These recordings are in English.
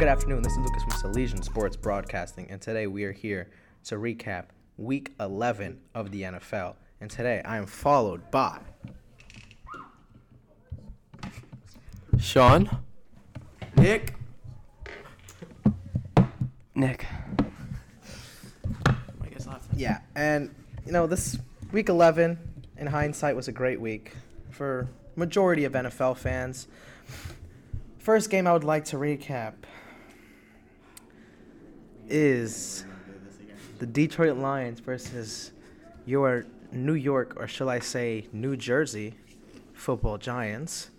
Good afternoon. This is Lucas from Salesian Sports Broadcasting, and today we are here to recap Week 11 of the NFL. And today I am followed by Sean. Nick. Nick. Yeah, and you know this Week 11, in hindsight, was a great week for majority of NFL fans. First game I would like to recap is the Detroit Lions versus your New York, or shall I say, New Jersey football giants.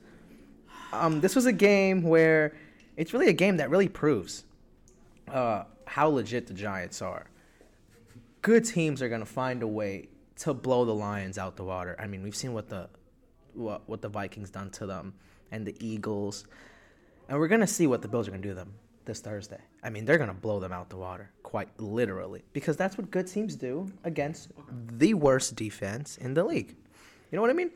Um, this was a game where it's really a game that really proves uh, how legit the Giants are. Good teams are gonna find a way to blow the Lions out the water. I mean, we've seen what the what what the Vikings done to them and the Eagles, and we're gonna see what the Bills are gonna do to them this Thursday. I mean, they're gonna blow them out the water, quite literally, because that's what good teams do against the worst defense in the league. You know what I mean?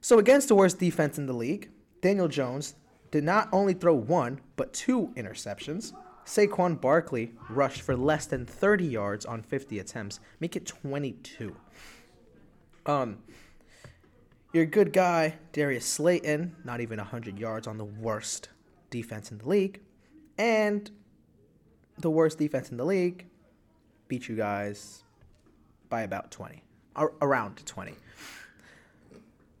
So against the worst defense in the league, Daniel Jones did not only throw one but two interceptions. Saquon Barkley rushed for less than 30 yards on 50 attempts, make it 22. Um, your good guy Darius Slayton, not even 100 yards on the worst defense in the league, and the worst defense in the league beat you guys by about 20, around 20.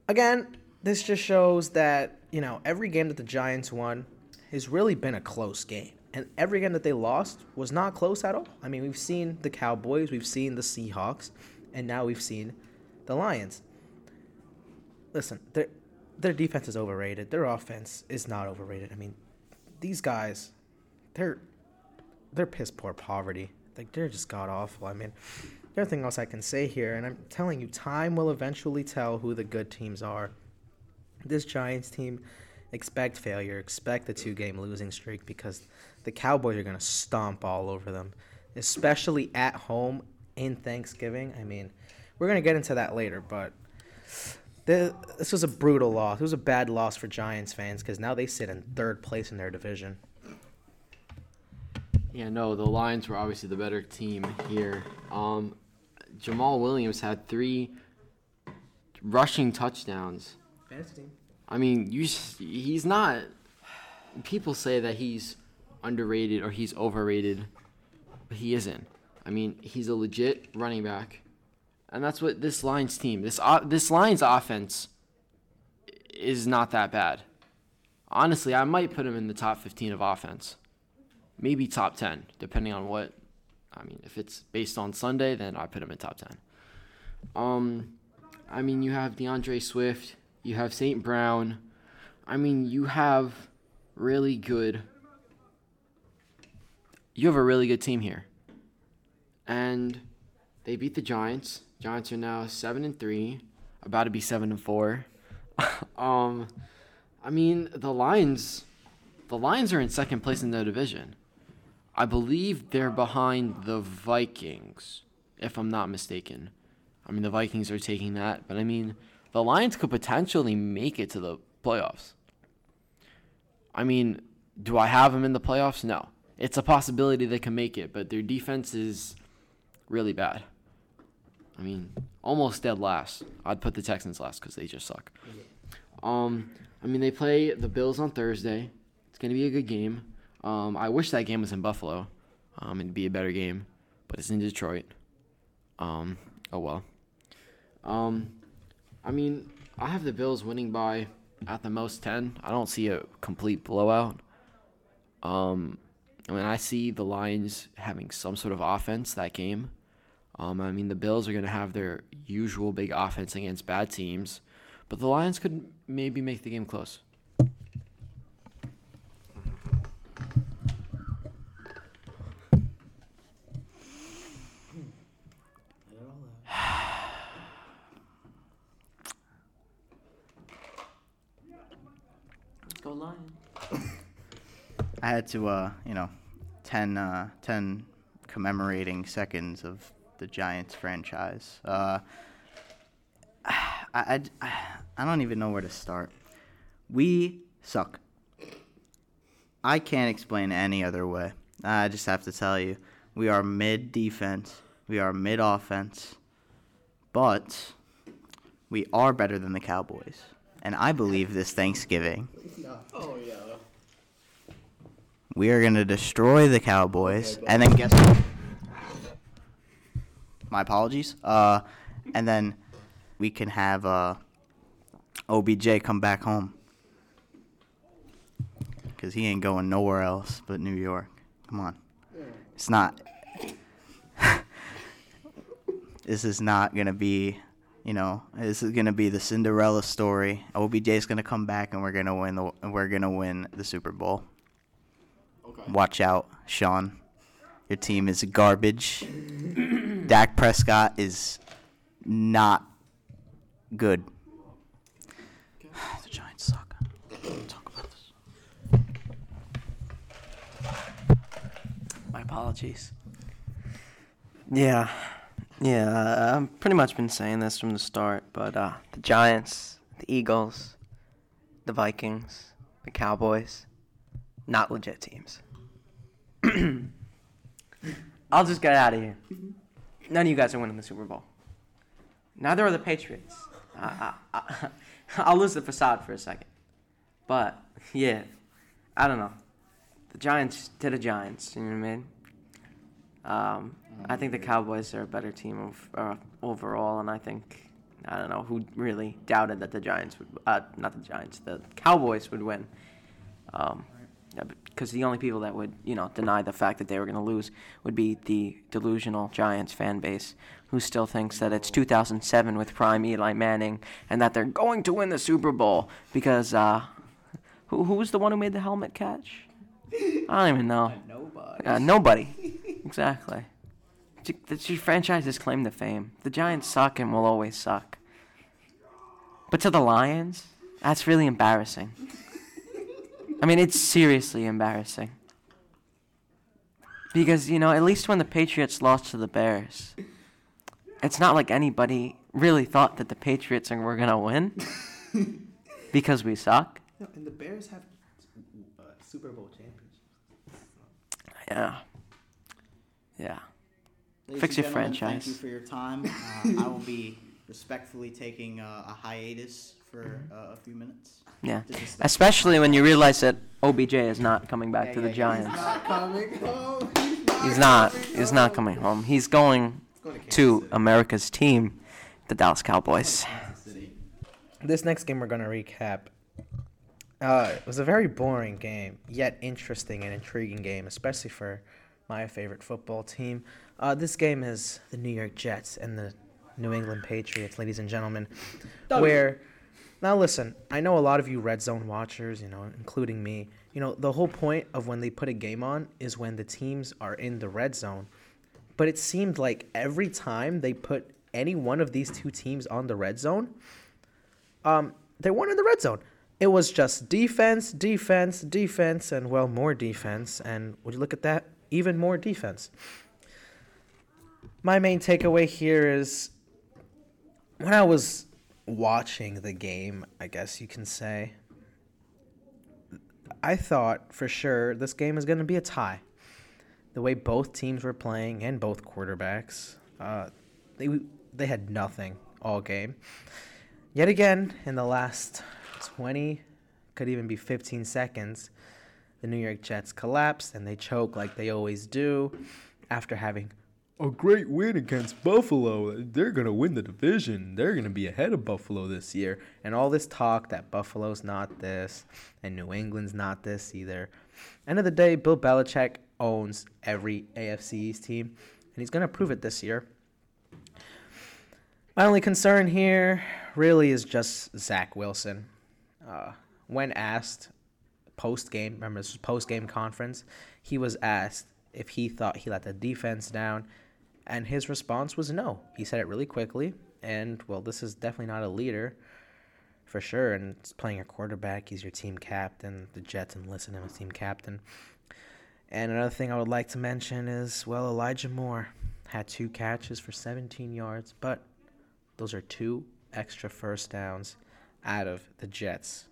Again, this just shows that, you know, every game that the Giants won has really been a close game. And every game that they lost was not close at all. I mean, we've seen the Cowboys, we've seen the Seahawks, and now we've seen the Lions. Listen, their their defense is overrated. Their offense is not overrated. I mean, these guys, they're they're piss poor poverty. Like they're just god awful. I mean, there's nothing else I can say here. And I'm telling you, time will eventually tell who the good teams are. This Giants team, expect failure. Expect the two game losing streak because the Cowboys are gonna stomp all over them, especially at home in Thanksgiving. I mean, we're gonna get into that later, but. This was a brutal loss. It was a bad loss for Giants fans because now they sit in third place in their division. Yeah, no, the Lions were obviously the better team here. Um, Jamaal Williams had three rushing touchdowns. Fantasy team. I mean, you he's not. People say that he's underrated or he's overrated, but he isn't. I mean, he's a legit running back, and that's what this Lions team, this o- this Lions offense, is not that bad. Honestly, I might put him in the top 15 of offense, maybe top 10, depending on what. I mean, if it's based on Sunday, then I put him in top 10. Um, I mean, you have D'Andre Swift, you have St. Brown. I mean, you have really good. You have a really good team here. And they beat the Giants. Giants are now 7 and 3, about to be 7 and 4. um I mean, the Lions the Lions are in second place in their division. I believe they're behind the Vikings, if I'm not mistaken. I mean, the Vikings are taking that, but I mean, the Lions could potentially make it to the playoffs. I mean, do I have them in the playoffs? No. It's a possibility they can make it, but their defense is really bad. I mean, almost dead last. I'd put the Texans last because they just suck. Um, I mean, they play the Bills on Thursday. It's gonna be a good game. Um, I wish that game was in Buffalo. Um, it'd be a better game, but it's in Detroit. Um, oh well. Um, I mean, I have the Bills winning by at the most ten. I don't see a complete blowout. Um, I mean, I see the Lions having some sort of offense that game. Um, I mean, the Bills are gonna have their usual big offense against bad teams, but the Lions could maybe make the game close. Go Lions. I had to, uh, you know, 10, uh, 10 commemorating seconds of the Giants franchise. Uh, I, I, I don't even know where to start. We suck. I can't explain any other way. I just have to tell you, we are mid defense, we are mid offense, but we are better than the Cowboys. And I believe this Thanksgiving, Oh yeah. We are going to destroy the Cowboys. And then guess what? My apologies. Uh, and then we can have uh, OBJ come back home. Because he ain't going nowhere else but New York. Come on. It's not. this is not going to be, you know, this is going to be the Cinderella story. OBJ is going to come back and we're going to win the we're going to win the Super Bowl. Okay. Watch out, Sean. Your team is garbage. Dak Prescott is not good. the Giants suck. Talk about this. My apologies. Yeah, yeah. Uh, I've pretty much been saying this from the start, but uh, the Giants, the Eagles, the Vikings, the Cowboys, not legit teams. I'll just get out of here. None of you guys are winning the Super Bowl. Neither are the Patriots. I, I, I, I'll lose the facade for a second. But, yeah, I don't know. The Giants to the Giants, you know what I mean? Um, I think the Cowboys are a better team of, uh, overall, and I think I don't know who really doubted that the Giants would, uh, not the Giants, the Cowboys would win. Um, because the only people that would, you know, deny the fact that they were going to lose would be the delusional Giants fan base, who still thinks that it's 2007 with prime Eli Manning and that they're going to win the Super Bowl because uh, who who was the one who made the helmet catch? I don't even know. Nobody. Uh, nobody. exactly. The franchises claim the fame. The Giants suck and will always suck. But to the Lions, that's really embarrassing. I mean, it's seriously embarrassing. Because, you know, at least when the Patriots lost to the Bears, it's not like anybody really thought that the Patriots were going to win because we suck. No, and the Bears have uh, Super Bowl championships. Yeah. Yeah. Ladies Fix your franchise. Thank you for your time. Uh, I will be respectfully taking uh, a hiatus for uh, a few minutes. Yeah. Especially when you realize that OBJ is not coming back Yeah, to the yeah, Giants. He's not coming home. He's not. He's not coming home. He's going to America's team, the Dallas Cowboys. This next game we're gonna recap. Uh, it was a very boring game, yet interesting and intriguing game, especially for my favorite football team. Uh, this game is the New York Jets and the New England Patriots, ladies and gentlemen. Where now listen, I know a lot of you red zone watchers, you know, including me. You know, the whole point of when they put a game on is when the teams are in the red zone. But it seemed like every time they put any one of these two teams on the red zone, um, they weren't in the red zone. It was just defense, defense, defense, and well, more defense. And would you look at that? Even more defense. My main takeaway here is when I was watching the game, I guess you can say, I thought for sure this game is going to be a tie. The way both teams were playing and both quarterbacks, uh, they they had nothing all game. Yet again, in the last 20, could even be 15 seconds, the New York Jets collapsed and they choke like they always do after having a great win against Buffalo. They're going to win the division. They're going to be ahead of Buffalo this year. And all this talk that Buffalo's not this and New England's not this either. End of the day, Bill Belichick owns every AFC East team, and he's going to prove it this year. My only concern here really is just Zach Wilson. Uh, when asked post game, remember this was post game conference, he was asked if he thought he let the defense down, and his response was no. He said it really quickly, and well, this is definitely not a leader for sure. And playing a quarterback, he's your team captain. The Jets enlisted him as team captain. And another thing I would like to mention is well, Elijah Moore had two catches for 17 yards, but those are two extra first downs out of the Jets'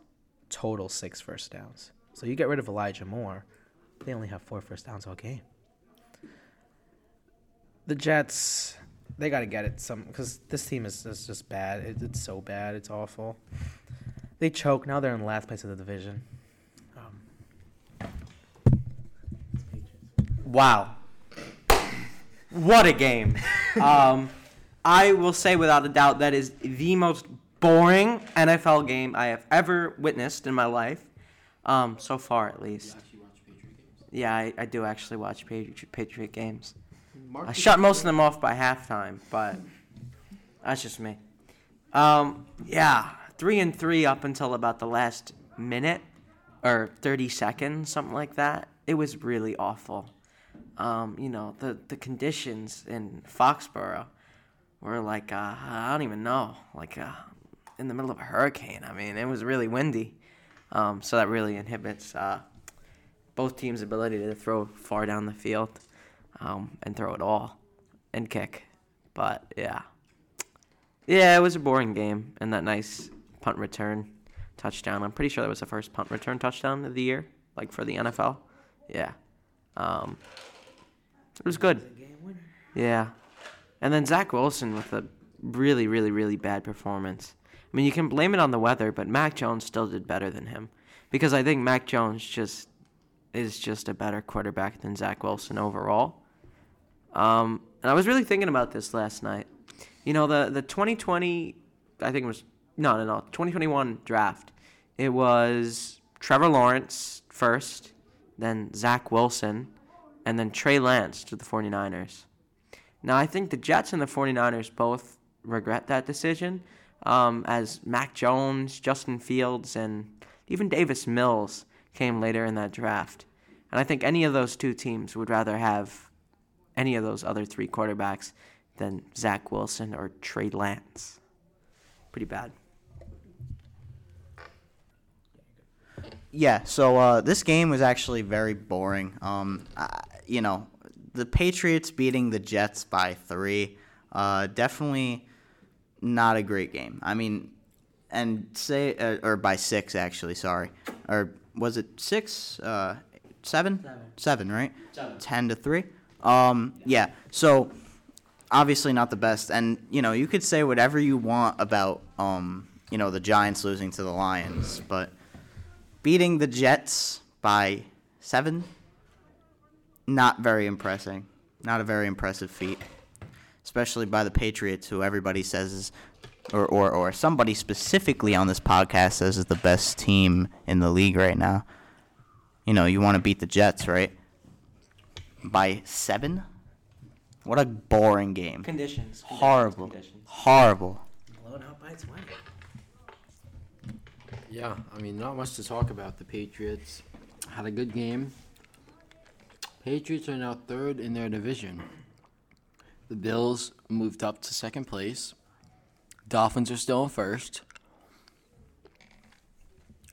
total six first downs. So you get rid of Elijah Moore, they only have four first downs all game. The Jets, they got to get it some because this team is, is just bad. It, it's so bad. It's awful. They choke. Now they're in last place of the division. Um, Wow. What a game. Um, I will say without a doubt that is the most boring NFL game I have ever witnessed in my life. Um, so far, at least. Yeah, I, I do actually watch Patriot, Patriot games. I shut most of them off by halftime, but that's just me. Um, yeah, three and three up until about the last minute or 30 seconds, something like that. It was really awful. Um, you know, the, the conditions in Foxborough were like, uh, I don't even know, like uh, in the middle of a hurricane. I mean, it was really windy. Um, so that really inhibits uh, both teams' ability to throw far down the field um, and throw it all and kick. But yeah. Yeah, it was a boring game and that nice punt return touchdown. I'm pretty sure that was the first punt return touchdown of the year, like for the NFL. Yeah. Um, it was good. Yeah. And then Zach Wilson with a really, really, really bad performance. I mean, you can blame it on the weather, but Mac Jones still did better than him because I think Mac Jones just is just a better quarterback than Zach Wilson overall. Um, and I was really thinking about this last night. You know, the the 2020, I think it was no, no, no, 2021 draft. It was Trevor Lawrence first, then Zach Wilson, and then Trey Lance to the 49ers. Now, I think the Jets and the 49ers both regret that decision, um, as Mac Jones, Justin Fields, and even Davis Mills came later in that draft. And I think any of those two teams would rather have any of those other three quarterbacks than Zach Wilson or Trey Lance. Pretty bad. Yeah, so uh, this game was actually very boring. Um, I, you know, the Patriots beating the Jets by three, uh, definitely not a great game. I mean, and say uh, or by six actually, sorry, or was it six? Uh, seven? Seven. Seven, right? Seven. Ten to three. Um, yeah. So obviously not the best, and you know you could say whatever you want about um, you know the Giants losing to the Lions, but beating the Jets by seven, not very impressive. Not a very impressive feat, especially by the Patriots, who everybody says is, or, or, or somebody specifically on this podcast says is the best team in the league right now. You know, you want to beat the Jets, right? By seven? What a boring game. Conditions. Horrible. Conditions. Horrible. blown out by 20. Yeah, I mean, not much to talk about. The Patriots had a good game. Patriots are now third in their division. The Bills moved up to second place. Dolphins are still in first.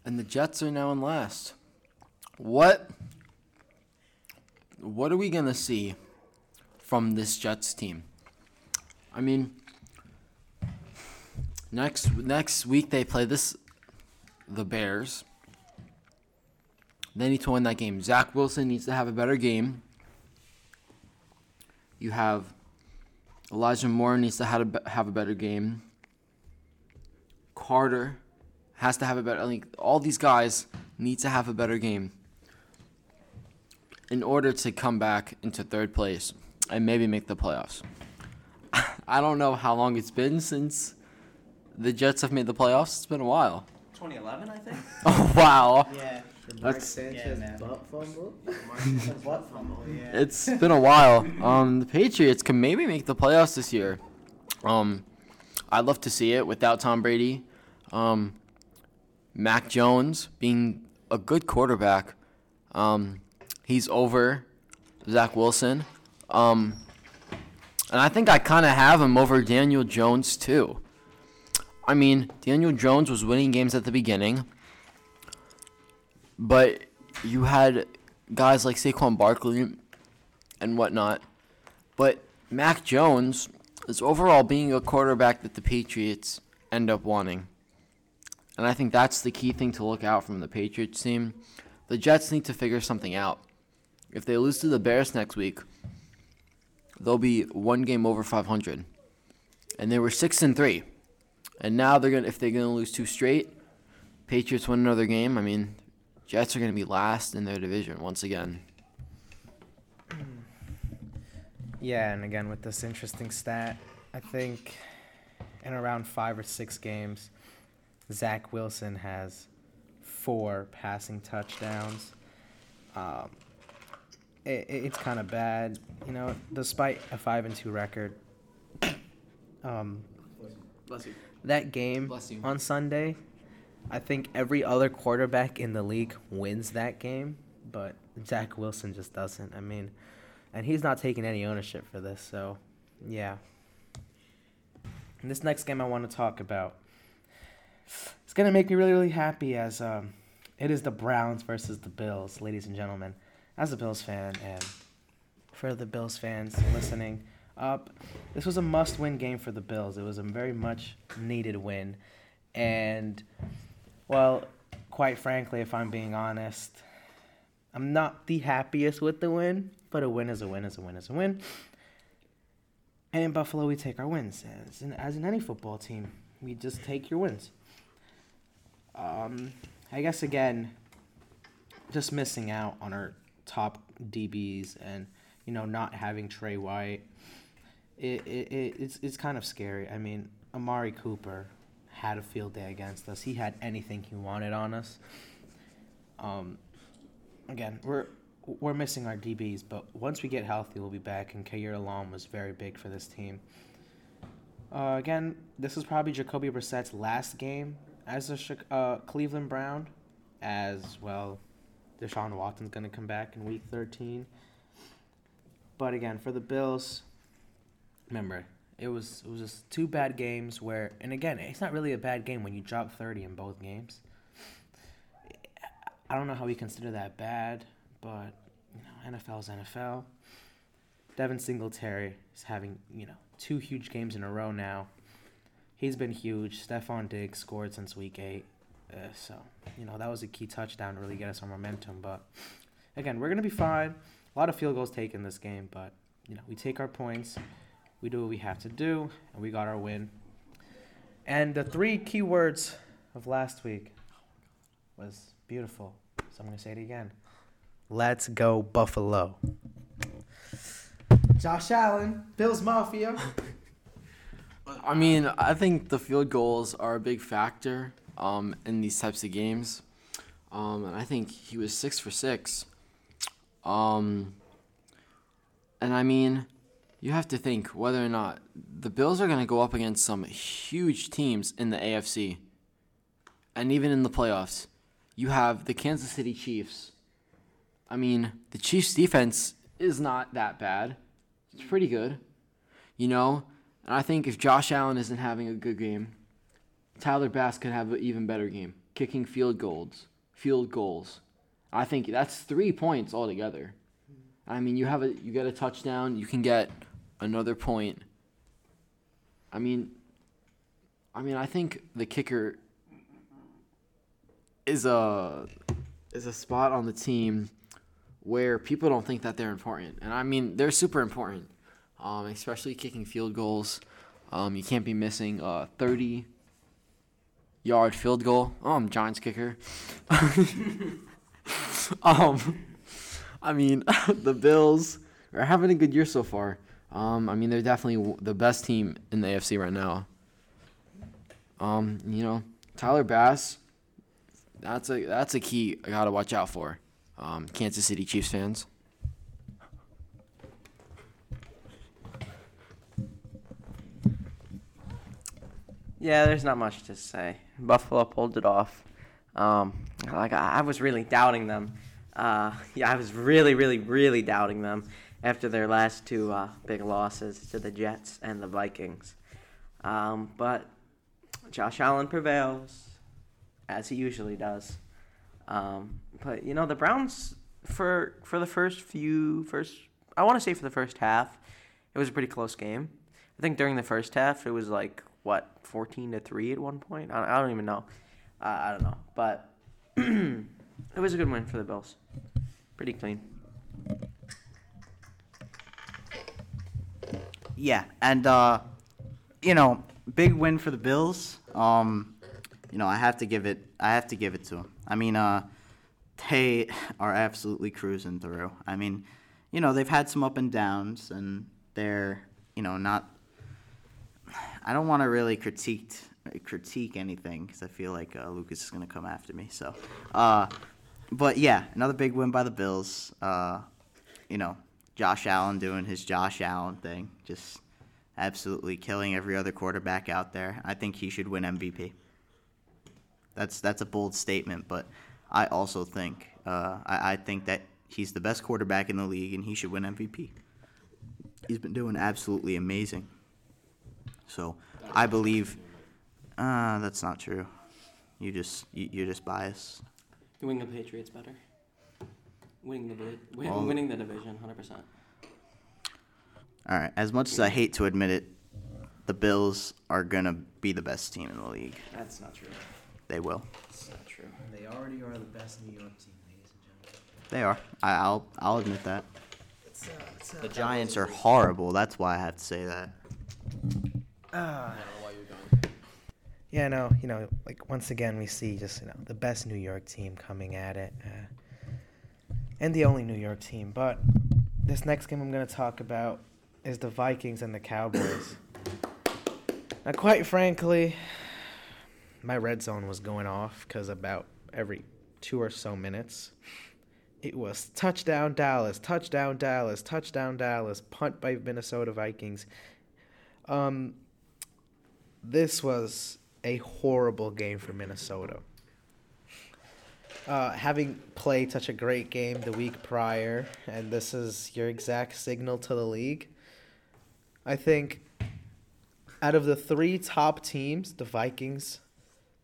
And the Jets are now in last. What what are we going to see from this Jets team? I mean, next next week they play this the Bears. They need to win that game. Zach Wilson needs to have a better game. You have Elijah Moore needs to have a, have a better game. Carter has to have a better. Like all these guys need to have a better game in order to come back into third place and maybe make the playoffs. I don't know how long it's been since the Jets have made the playoffs. It's been a while. 2011, I think. Oh wow. Yeah. That's Sanchez man. butt fumble. what fumble? Yeah. it's been a while. Um, the Patriots can maybe make the playoffs this year. Um, I'd love to see it without Tom Brady. Um, Mac Jones being a good quarterback. Um, he's over Zach Wilson. Um, and I think I kind of have him over Daniel Jones too. I mean, Daniel Jones was winning games at the beginning, but you had guys like Saquon Barkley and whatnot. But Mac Jones is overall being a quarterback that the Patriots end up wanting. And I think that's the key thing to look out from the Patriots team. the Jets need to figure something out. If they lose to the Bears next week, they'll be one game over 500, and they were six and three, and now they're gonna if they're gonna lose two straight, Patriots win another game. I mean, Jets are gonna be last in their division once again. Yeah, and again with this interesting stat, I think in around five or six games, Zach Wilson has four passing touchdowns. Um, it, it- it's kind of bad, you know. Despite a five and two record, um, Bless you. that game on Sunday, I think every other quarterback in the league wins that game, but Zach Wilson just doesn't. I mean, and he's not taking any ownership for this, so yeah. And this next game I want to talk about. It's gonna make me really, really happy as um, it is the Browns versus the Bills, ladies and gentlemen. As a Bills fan, and for the Bills fans listening, up, this was a must-win game for the Bills. It was a very much needed win, and well, quite frankly, if I'm being honest, I'm not the happiest with the win. But a win is a win is a win is a win. And in Buffalo, we take our wins. As in, as in any football team, we just take your wins. Um, I guess again, just missing out on our top DBs and you know not having Trey White. It, it, it it's it's kind of scary. I mean, Amari Cooper had a field day against us. He had anything he wanted on us. Um, again, we're we're missing our DBs, but once we get healthy, we'll be back. And Kaiir Elam was very big for this team. Uh, again, this is probably Jacoby Brissett's last game as a uh, Cleveland Brown, as well. Deshaun Watson's going to come back in Week 13. But again, for the Bills, remember it was it was just two bad games where, and again, it's not really a bad game when you drop 30 in both games. I don't know how we consider that bad, but you know, NFL's NFL. Devin Singletary is having you know two huge games in a row now. He's been huge. Stefon Diggs scored since week eight, uh, so you know that was a key touchdown to really get us our momentum. But again, we're gonna be fine. A lot of field goals taken this game, but you know we take our points, we do what we have to do, and we got our win. And the three key words of last week was beautiful. So I'm gonna say it again. Let's go Buffalo. Josh Allen, Bills Mafia. I mean, I think the field goals are a big factor um, in these types of games. Um, and I think he was six for six. Um, and I mean, you have to think whether or not the Bills are going to go up against some huge teams in the AFC and even in the playoffs. You have the Kansas City Chiefs. I mean, the Chiefs' defense is not that bad. It's pretty good. You know, and I think if Josh Allen isn't having a good game, Tyler Bass could have an even better game, kicking field goals, field goals. I think that's three points altogether. I mean, you have a you get a touchdown, you can get another point. I mean, I mean, I think the kicker is a is a spot on the team where people don't think that they're important, and I mean, they're super important um, especially kicking field goals. Um, you can't be missing a 30 yard field goal. Oh, I'm Giants kicker. um, I mean, the Bills are having a good year so far. Um, I mean, they're definitely the best team in the AFC right now. Um, you know, Tyler Bass, that's a that's a key I gotta watch out for. Um, Kansas City Chiefs fans. Yeah, there's not much to say. Buffalo pulled it off. Um, like I, I was really doubting them. Uh, yeah, I was really, really, really doubting them after their last two uh, big losses to the Jets and the Vikings. Um, but Josh Allen prevails, as he usually does. Um, but you know the Browns for for the first few first I want to say for the first half, it was a pretty close game. I think during the first half it was like what fourteen to three at one point. I, don't even know. Uh, I don't know, but It was a good win for the Bills. Pretty clean. Yeah, and uh, you know, big win for the Bills. Um, you know, I have to give it. I have to give it to them. I mean, uh, they are absolutely cruising through. I mean, you know, they've had some up and downs, and they're you know not. I don't want to really critique critique anything because I feel like uh, Lucas is gonna come after me. So, uh, but yeah, another big win by the Bills. Uh, you know, Josh Allen doing his Josh Allen thing, just absolutely killing every other quarterback out there. I think he should win MVP. That's that's a bold statement, but I also think uh, I, I think that he's the best quarterback in the league and he should win MVP. He's been doing absolutely amazing. So I believe uh, that's not true. You just you, you're just biased. Winning the Patriots better. Winning the di- win, Well- winning the division, hundred percent. All right. As much as I hate to admit it, the Bills are gonna be the best team in the league. That's not true. They will. That's not true. They already are the best New York team, ladies and gentlemen. They are. I, I'll I'll admit that. It's, uh, it's, uh, The Giants are horrible. That's why I have to say that. Ah. I don't know why you're going. Yeah, no, you know, like once again, we see just you know the best New York team coming at it, uh, and the only New York team. But this next game I'm going to talk about is the Vikings and the Cowboys. now, quite frankly, my red zone was going off because about every two or so minutes, it was touchdown Dallas, touchdown Dallas, touchdown Dallas, punt by Minnesota Vikings. Um, this was a horrible game for Minnesota. Uh, having played such a great game the week prior, and this is your exact signal to the league, I think out of the three top teams the Vikings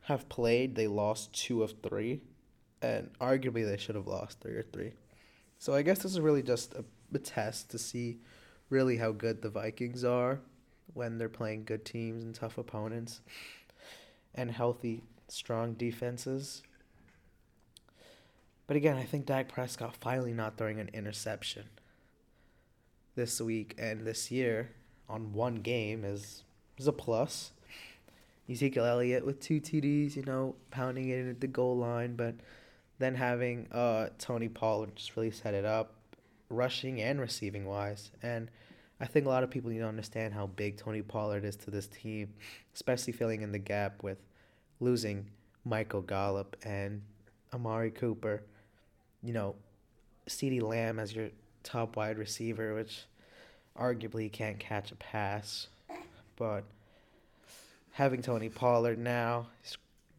have played, they lost two of three, and arguably they should have lost three or three. So I guess this is really just a, a test to see really how good the Vikings are when they're playing good teams and tough opponents and healthy, strong defenses. But again, I think Dak Prescott finally not throwing an interception this week and this year on one game is is a plus. Ezekiel Elliott with two TDs, you know, pounding it at the goal line, but then having uh, Tony Pollard just really set it up, rushing and receiving wise. And I think a lot of people need to understand how big Tony Pollard is to this team, especially filling in the gap with losing Michael Gallup and Amari Cooper. You know, CeeDee Lamb as your top wide receiver, which arguably can't catch a pass, but having Tony Pollard now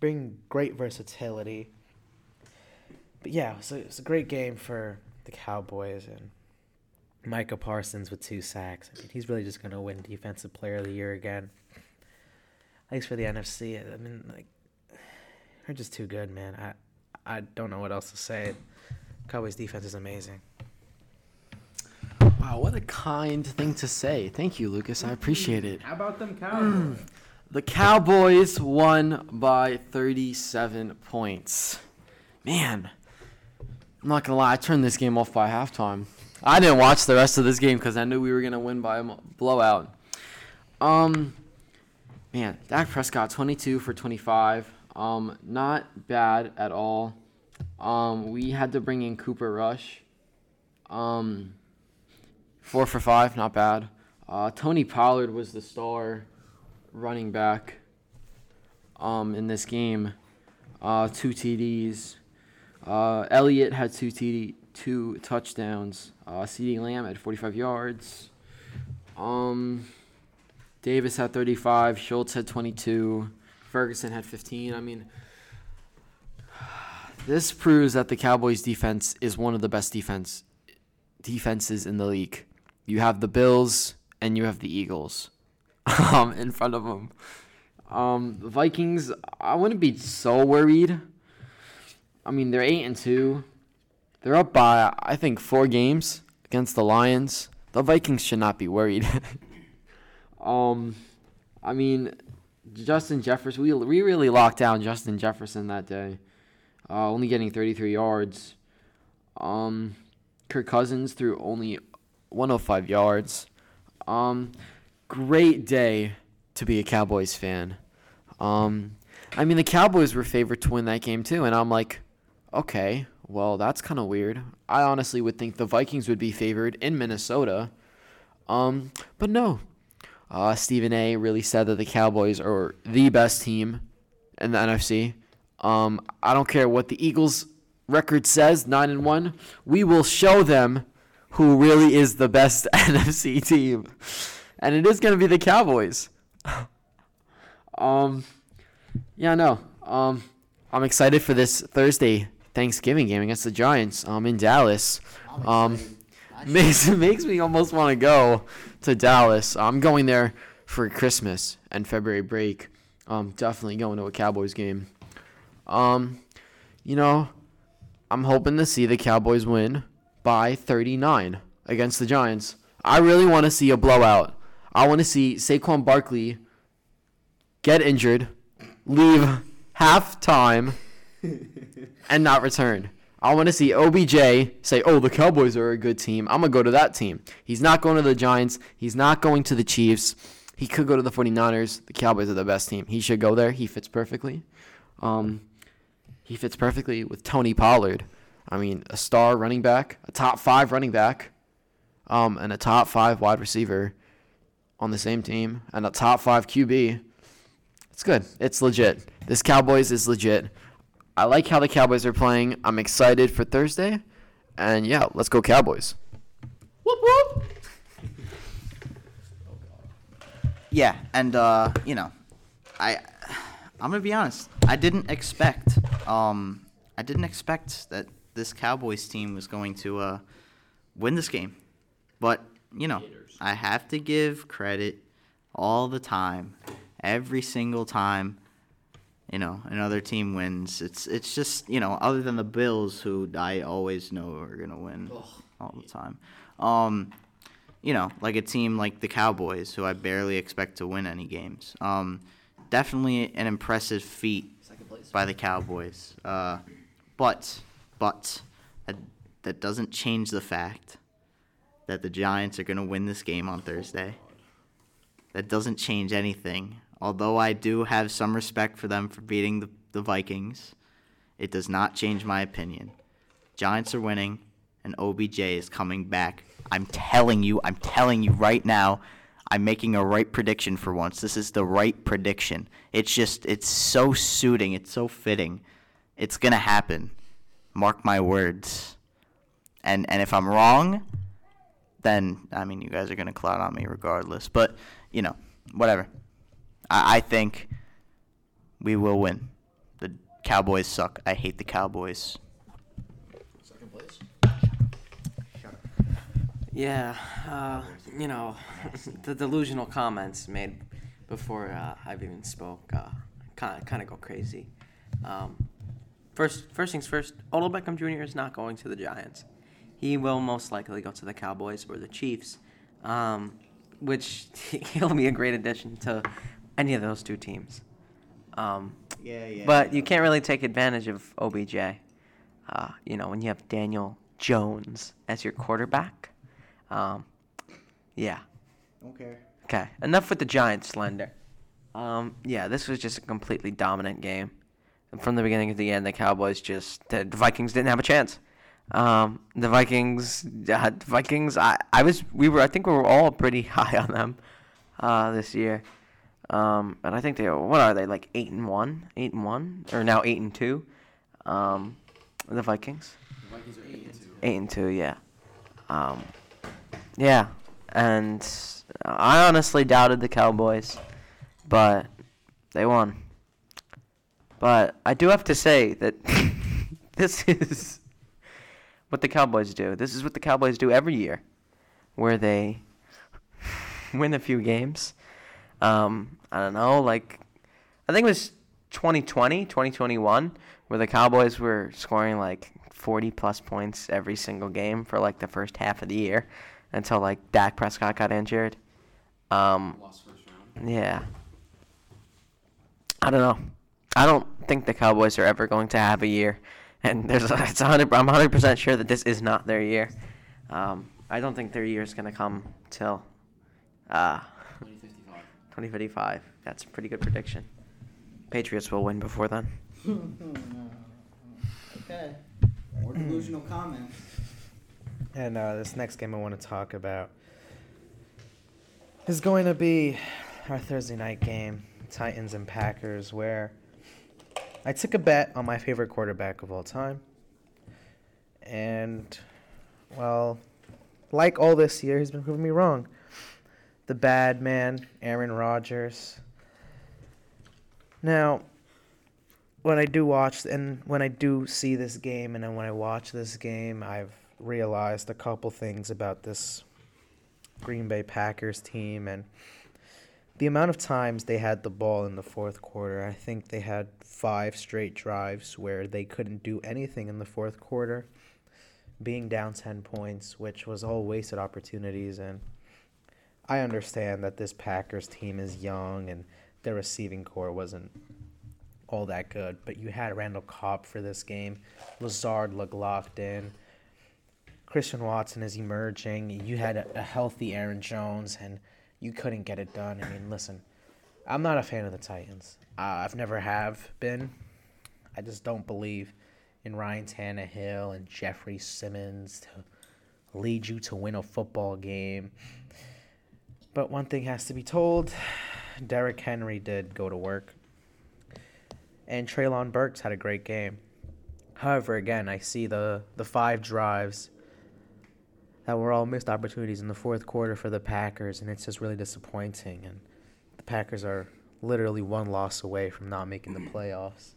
bringing great versatility. But yeah, so it's a great game for the Cowboys and Micah Parsons with two sacks. I mean, he's really just gonna win Defensive Player of the Year again. At least for the NFC. I mean, like they're just too good, man. I I don't know what else to say. Cowboys defense is amazing. Wow, what a kind thing to say. Thank you, Lucas. I appreciate it. How about them mm. Cowboys? The Cowboys won by 37 points. Man, I'm not gonna lie. I turned this game off by halftime. I didn't watch the rest of this game because I knew we were gonna win by a blowout. Um, man, Dak Prescott 22 for 25. Um, not bad at all. Um, we had to bring in Cooper Rush. Um, four for five, not bad. Uh, Tony Pollard was the star running back um, in this game. Uh, two TDs. Uh, Elliott had two TD, two touchdowns. Uh, CeeDee Lamb had 45 yards. Um, Davis had 35. Schultz had 22. Ferguson had 15. I mean, this proves that the Cowboys defense is one of the best defense defenses in the league. You have the Bills and you have the Eagles um, in front of them. Um, the Vikings, I wouldn't be so worried. I mean, they're eight and two. They're up by I think four games against the Lions. The Vikings should not be worried. um, I mean, Justin Jefferson. We we really locked down Justin Jefferson that day. uh, only getting 33 yards. Um, Kirk Cousins threw only 105 yards. Um, great day to be a Cowboys fan. Um, I mean, the Cowboys were favored to win that game too, and I'm like, okay, well, that's kind of weird. I honestly would think the Vikings would be favored in Minnesota. Um, but no. Uh, Stephen A. really said that the Cowboys are the best team in the NFC. Um, I don't care what the Eagles' record says, nine and one. We will show them who really is the best NFC team, and it is going to be the Cowboys. um, yeah, no. Um, I'm excited for this Thursday Thanksgiving game against the Giants. Um, in Dallas. Um, makes makes me almost want to go to Dallas. I'm going there for Christmas and February break. Um, definitely going to a Cowboys game. Um, you know, I'm hoping to see the Cowboys win by 39 against the Giants. I really want to see a blowout. I want to see Saquon Barkley get injured, leave halftime, and not return. I want to see OBJ say, "Oh, the Cowboys are a good team. I'm going to go to that team." He's not going to the Giants. He's not going to the Chiefs. He could go to the 49ers. The Cowboys are the best team. He should go there. He fits perfectly. Um, he fits perfectly with Tony Pollard. I mean, a star running back, a top 5 running back, um, and a top 5 wide receiver on the same team, and a top 5 QB. It's good. It's legit. This Cowboys is legit. I like how the Cowboys are playing. I'm excited for Thursday. And yeah, let's go Cowboys. Whoop whoop. Yeah, and uh, you know, I I'm gonna be honest. I didn't expect um I didn't expect that this Cowboys team was going to uh win this game, but you know, I have to give credit all the time, every single time. You know, another team wins. It's it's just you know, other than the Bills, who I always know are gonna win all the time. Um, you know, like a team like the Cowboys, who I barely expect to win any games. Um, definitely an impressive feat by the Cowboys. Uh, but, but, that, that doesn't change the fact that the Giants are going to win this game on Thursday. That doesn't change anything. Although I do have some respect for them for beating the, the Vikings, it does not change my opinion. Giants are winning, and OBJ is coming back. I'm telling you, I'm telling you right now, I'm making a right prediction for once. This is the right prediction. It's just, it's so suiting, it's so fitting. It's gonna happen. Mark my words. And and if I'm wrong, then I mean you guys are gonna cloud on me regardless. But you know, whatever. I, I think we will win. The Cowboys suck. I hate the Cowboys. Second place. Yeah, uh, you know, the delusional comments made before uh, I've even spoke kind of kind of go crazy. Um, first, first things first. Odell Beckham Jr. is not going to the Giants. He will most likely go to the Cowboys or the Chiefs, um, which he'll be a great addition to any of those two teams. Um, Yeah, yeah. but you can't really take advantage of OBJ. Uh, you know, when you have Daniel Jones as your quarterback. Um, yeah. Okay. Okay. Enough with the Giants slander. Um, yeah, this was just a completely dominant game. And from the beginning to the end, the Cowboys just the Vikings didn't have a chance. Um, the Vikings, uh, Vikings. I, I was, we were, I think we were all pretty high on them uh, this year. Um, and I think they, what are they like eight and one, eight and one, or now eight and two? Um, the Vikings. are Eight and two, yeah. Um, yeah, and I honestly doubted the Cowboys, but they won. But I do have to say that this is what the Cowboys do. This is what the Cowboys do every year, where they win a few games. Um, I don't know, like I think it was 2020, 2021, where the Cowboys were scoring like 40 plus points every single game for like the first half of the year until like Dak Prescott got injured. Um, yeah. I don't know. I don't think the Cowboys are ever going to have a year and there's a, it's 100. I'm 100 percent sure that this is not their year. Um, I don't think their year is gonna come till uh, 2055. 2055. That's a pretty good prediction. Patriots will win before then. okay. More delusional comments. And uh, this next game I want to talk about is going to be our Thursday night game, Titans and Packers, where I took a bet on my favorite quarterback of all time. And, well, like all this year, he's been proving me wrong. The bad man, Aaron Rodgers. Now, when I do watch and when I do see this game and then when I watch this game, I've realized a couple things about this Green Bay Packers team and the amount of times they had the ball in the fourth quarter. I think they had five straight drives where they couldn't do anything in the fourth quarter, being down 10 points, which was all wasted opportunities. And I understand that this Packers team is young and their receiving corps wasn't all that good, but you had Randall Cobb for this game. Lazard looked locked in. Christian Watson is emerging. You had a, a healthy Aaron Jones, and you couldn't get it done. I mean, listen, I'm not a fan of the Titans. Uh, I've never have been. I just don't believe in Ryan Tannehill and Jeffrey Simmons to lead you to win a football game. But one thing has to be told Derrick Henry did go to work. And Treylon Burks had a great game. However, again, I see the, the five drives that were all missed opportunities in the fourth quarter for the Packers, and it's just really disappointing. And the Packers are literally one loss away from not making the playoffs,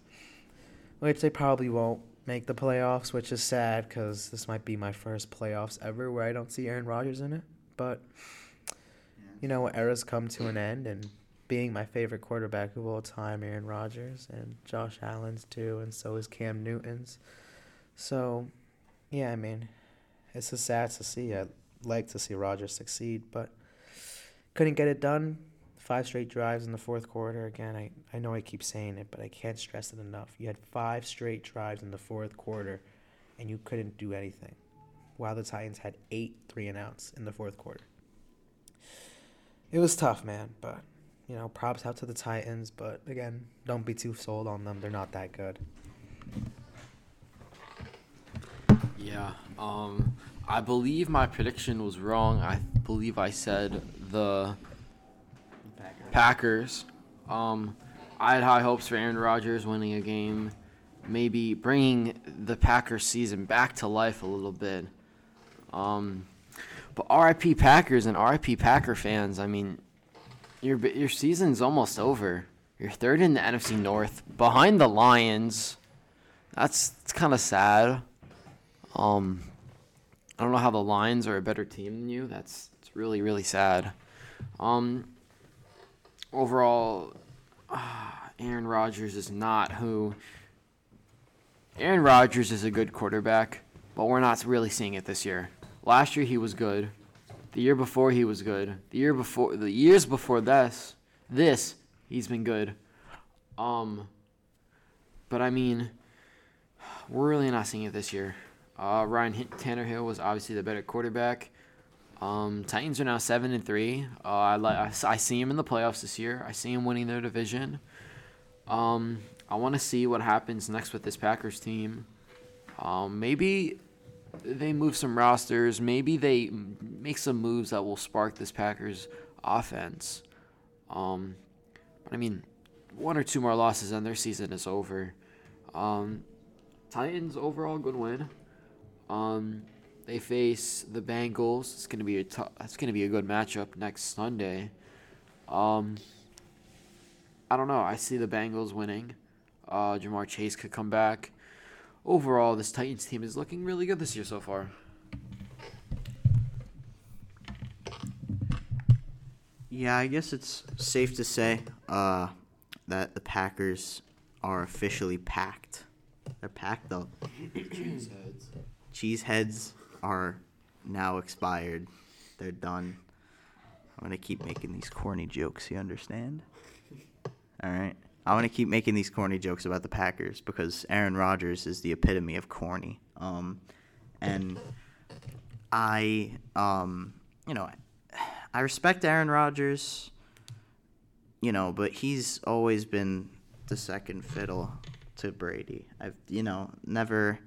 which they probably won't make the playoffs, which is sad because this might be my first playoffs ever where I don't see Aaron Rodgers in it. But you know, eras come to an end, and being my favorite quarterback of all time, Aaron Rodgers, and Josh Allen's too, and so is Cam Newton's. So, yeah, I mean, it's just sad to see. I'd like to see Rodgers succeed, but couldn't get it done. Five straight drives in the fourth quarter. Again, I, I know I keep saying it, but I can't stress it enough. You had five straight drives in the fourth quarter, and you couldn't do anything. While the Titans had eight three and outs in the fourth quarter. It was tough, man, but you know, props out to the Titans, but again, don't be too sold on them. They're not that good. Yeah. Um, I believe my prediction was wrong. I believe I said the Packers. Um, I had high hopes for Aaron Rodgers winning a game, maybe bringing the Packers season back to life a little bit. Um, but RIP Packers and RIP Packer fans, I mean, your your season's almost over. You're third in the NFC North, behind the Lions. That's, kind of sad. Um, I don't know how the Lions are a better team than you. That's it's really really sad. Um, overall, uh, Aaron Rodgers is not who. Aaron Rodgers is a good quarterback, but we're not really seeing it this year. Last year he was good. The year before he was good. The year before the years before this, this he's been good. Um, but I mean, we're really not seeing it this year. Uh, Ryan Tannehill was obviously the better quarterback. Um, Titans are now seven and three. Uh, I, li- I, I see him in the playoffs this year. I see him winning their division. Um, I want to see what happens next with this Packers team. Um, maybe they move some rosters. Maybe they make some moves that will spark this Packers offense. Um, but I mean, one or two more losses and their season is over. Um, Titans overall good win. Um, they face the Bengals. It's gonna be a t- it's gonna be a good matchup next Sunday. Um, I don't know. I see the Bengals winning. Uh, Ja'Marr Chase could come back. Overall, this Titans team is looking really good this year so far. Yeah, I guess it's safe to say uh, that the Packers are officially packed. They're packed up. Cheeseheads are now expired. They're done. I'm gonna keep making these corny jokes. You understand? All right. I want to keep making these corny jokes about the Packers because Aaron Rodgers is the epitome of corny. Um, and I, um, you know, I respect Aaron Rodgers, you know, but he's always been the second fiddle to Brady. I've, you know, never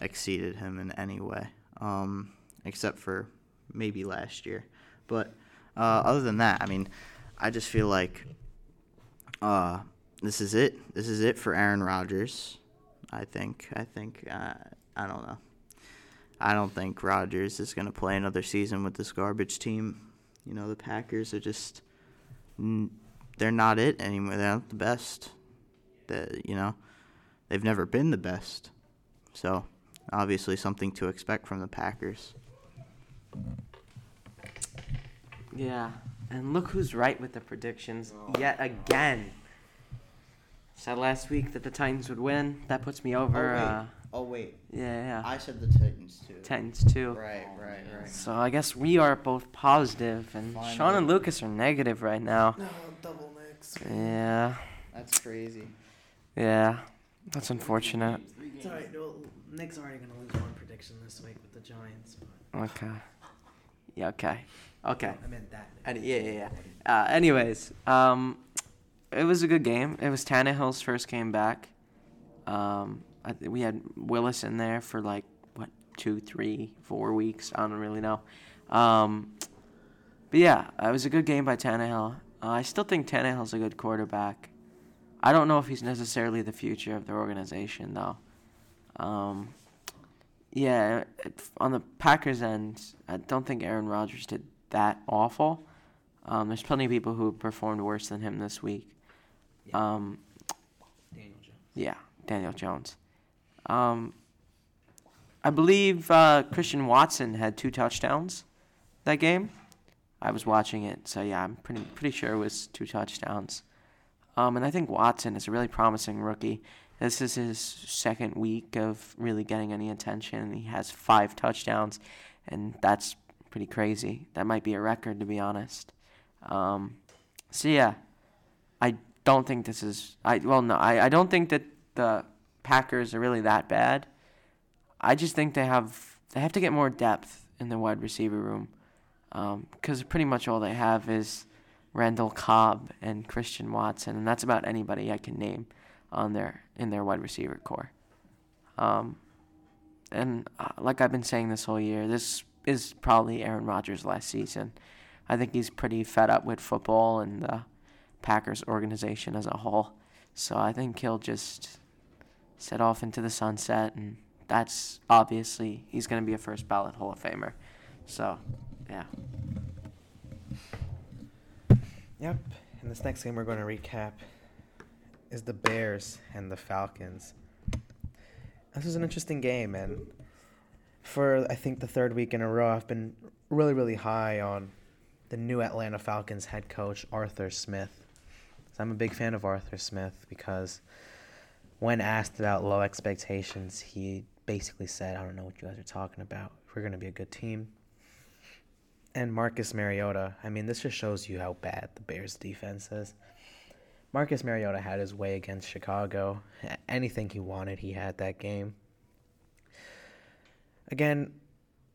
exceeded him in any way, um, except for maybe last year. But uh, other than that, I mean, I just feel like uh, this is it. This is it for Aaron Rodgers. I think. I think. Uh, I don't know. I don't think Rodgers is going to play another season with this garbage team. You know, the Packers are just. They're not it anymore. They're not the best. The, you know, they've never been the best. So, obviously, something to expect from the Packers. Yeah, and look who's right with the predictions yet again. Said last week that the Titans would win. That puts me over. Oh, wait. Uh, oh wait. yeah, yeah. I said the Titans too. Titans too. Right, right, right. So I guess we are both positive, and Sean Finally. and Lucas are negative right now. No, double mix. Yeah, That's crazy. yeah. That's unfortunate. It's alright. Well, Nick's already gonna lose one prediction this week with the Giants. But Okay. Yeah. Okay. Okay. I meant that. Any, yeah, yeah, yeah. Uh, anyways, um, it was a good game. It was Tannehill's first game back. Um, I we had Willis in there for like what two, three, four weeks. I don't really know. Um, but yeah, it was a good game by Tannehill. Uh, I still think Tannehill's a good quarterback. I don't know if he's necessarily the future of their organization though. Um, yeah, it, on the Packers end, I don't think Aaron Rodgers did that awful. Um, there's plenty of people who performed worse than him this week. Yeah. Um, Daniel Jones. yeah, Daniel Jones. Um, I believe uh, Christian Watson had two touchdowns that game. I was watching it, so yeah, I'm pretty pretty sure it was two touchdowns. Um, and I think Watson is a really promising rookie. This is his second week of really getting any attention. He has five touchdowns, and that's pretty crazy. That might be a record, to be honest. Um, so yeah, I don't think this is. I well, no, I, I don't think that the Packers are really that bad. I just think they have they have to get more depth in the wide receiver room, because pretty much all they have is Randall Cobb and Christian Watson, and that's about anybody I can name on their in their wide receiver corps. Um, and uh, like I've been saying this whole year, this is probably Aaron Rodgers' last season. I think he's pretty fed up with football and the Packers organization as a whole. So I think he'll just set off into the sunset, and that's obviously he's going to be a first ballot Hall of Famer. So, yeah. Yep. And this next game we're going to recap is the Bears and the Falcons. This was an interesting game, and for I think the third week in a row, I've been really, really high on the new Atlanta Falcons head coach Arthur Smith. So I'm a big fan of Arthur Smith because when asked about low expectations, he basically said, "I don't know what you guys are talking about. We're going to be a good team." And Marcus Mariota, I mean, this just shows you how bad the Bears defense is. Marcus Mariota had his way against Chicago. Anything he wanted, he had that game. Again,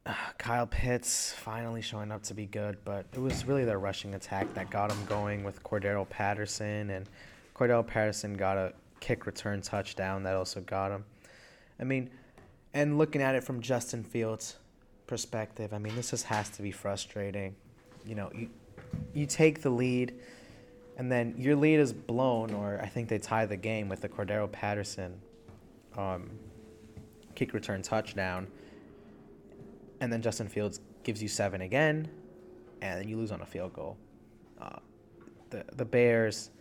Kyle Pitts finally showing up to be good, but it was really their rushing attack that got him going with Cordarrelle Patterson, and Cordarrelle Patterson got a kick return touchdown that also got him. I mean, and looking at it from Justin Fields' perspective, I mean, this just has to be frustrating. You know, you you take the lead, and then your lead is blown, or I think they tie the game with the Cordarrelle Patterson um, kick return touchdown, and then Justin Fields gives you seven again, and then you lose on a field goal. Uh, the the Bears,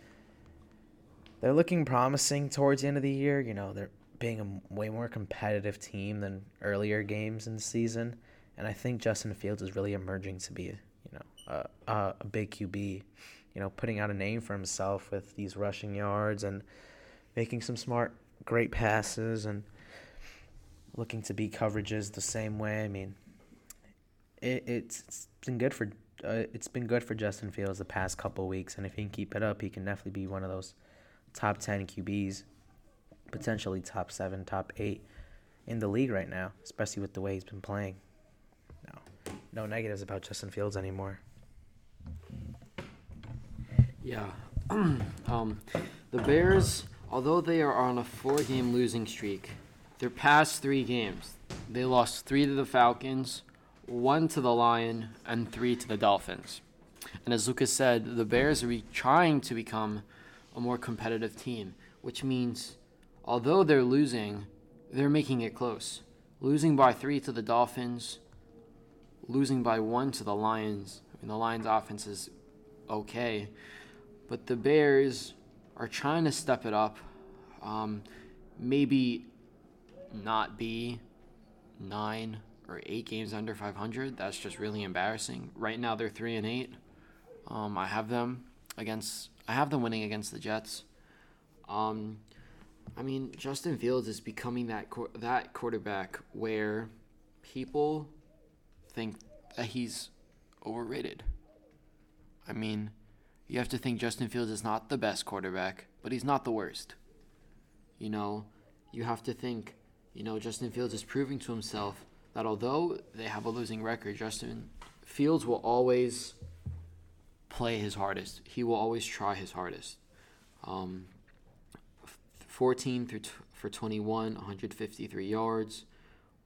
they're looking promising towards the end of the year. You know, they're being a way more competitive team than earlier games in the season, and I think Justin Fields is really emerging to be, you know, a, a, a big QB. You know, putting out a name for himself with these rushing yards and making some smart, great passes and looking to beat coverages the same way. I mean, it, it's, been good for uh, it's been good for Justin Fields the past couple weeks, and if he can keep it up, he can definitely be one of those top 10 QBs, potentially top 7, top 8 in the league right now, especially with the way he's been playing. No. No negatives about Justin Fields anymore. Yeah. um, the Bears, although they are on a four-game losing streak, their past three games, they lost three to the Falcons, one to the Lion, and three to the Dolphins. And as Lucas said, the Bears are trying to become a more competitive team, which means although they're losing, they're making it close. Losing by three to the Dolphins, losing by one to the Lions. I mean, the Lions' offense is okay, but the Bears are trying to step it up. Um, maybe not be nine or eight games under 500. That's just really embarrassing. Right now they're three and eight. Um, I have them against. I have them winning against the Jets. Um, I mean, Justin Fields is becoming that that quarterback where people think that he's overrated. I mean, you have to think Justin Fields is not the best quarterback, but he's not the worst. You know, you have to think, you know, Justin Fields is proving to himself that although they have a losing record, Justin Fields will always play his hardest. He will always try his hardest. Um, 14 through t- for 21, 153 yards,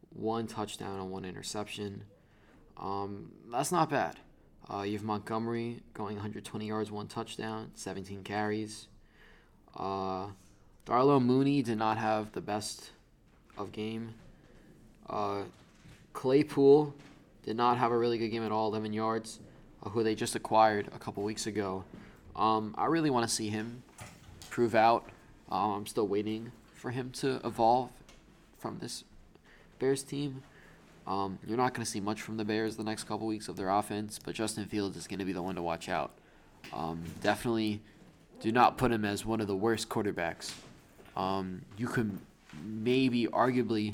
one touchdown and one interception. Um, that's not bad. Uh, you have Montgomery going 120 yards, one touchdown, 17 carries. Uh, Darnell Mooney did not have the best of game. Uh, Claypool did not have a really good game at all, 11 yards, uh, who they just acquired a couple weeks ago. Um, I really want to see him prove out. Um, I'm still waiting for him to evolve from this Bears team. Um, you're not going to see much from the Bears the next couple weeks of their offense, but Justin Fields is going to be the one to watch out. Um, definitely do not put him as one of the worst quarterbacks. Um, you could maybe arguably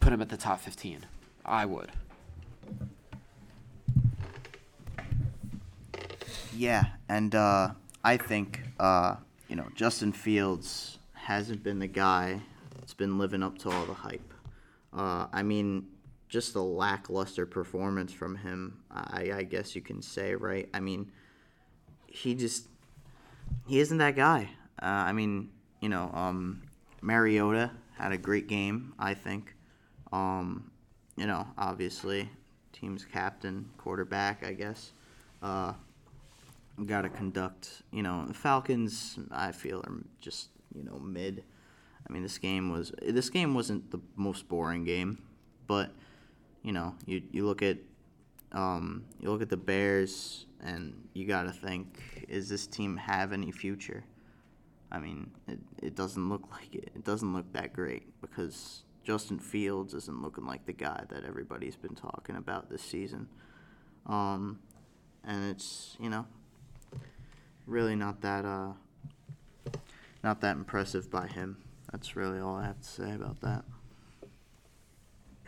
put him at the top 15. I would. Yeah, and uh, I think uh, you know Justin Fields hasn't been the guy that's been living up to all the hype. Uh, I mean, just a lackluster performance from him. I, I guess you can say, right? I mean, he just he isn't that guy. Uh, I mean, you know, um, Mariota had a great game. I think. Um, you know, obviously, team's captain, quarterback. I guess. Uh, got to conduct. You know, the Falcons. I feel are just you know mid. I mean, this game was this game wasn't the most boring game, but you know, you you look at um, you look at the Bears, and you got to think: Is this team have any future? I mean, it, it doesn't look like it. It doesn't look that great because Justin Fields isn't looking like the guy that everybody's been talking about this season. Um, and it's you know really not that uh not that impressive by him. That's really all I have to say about that.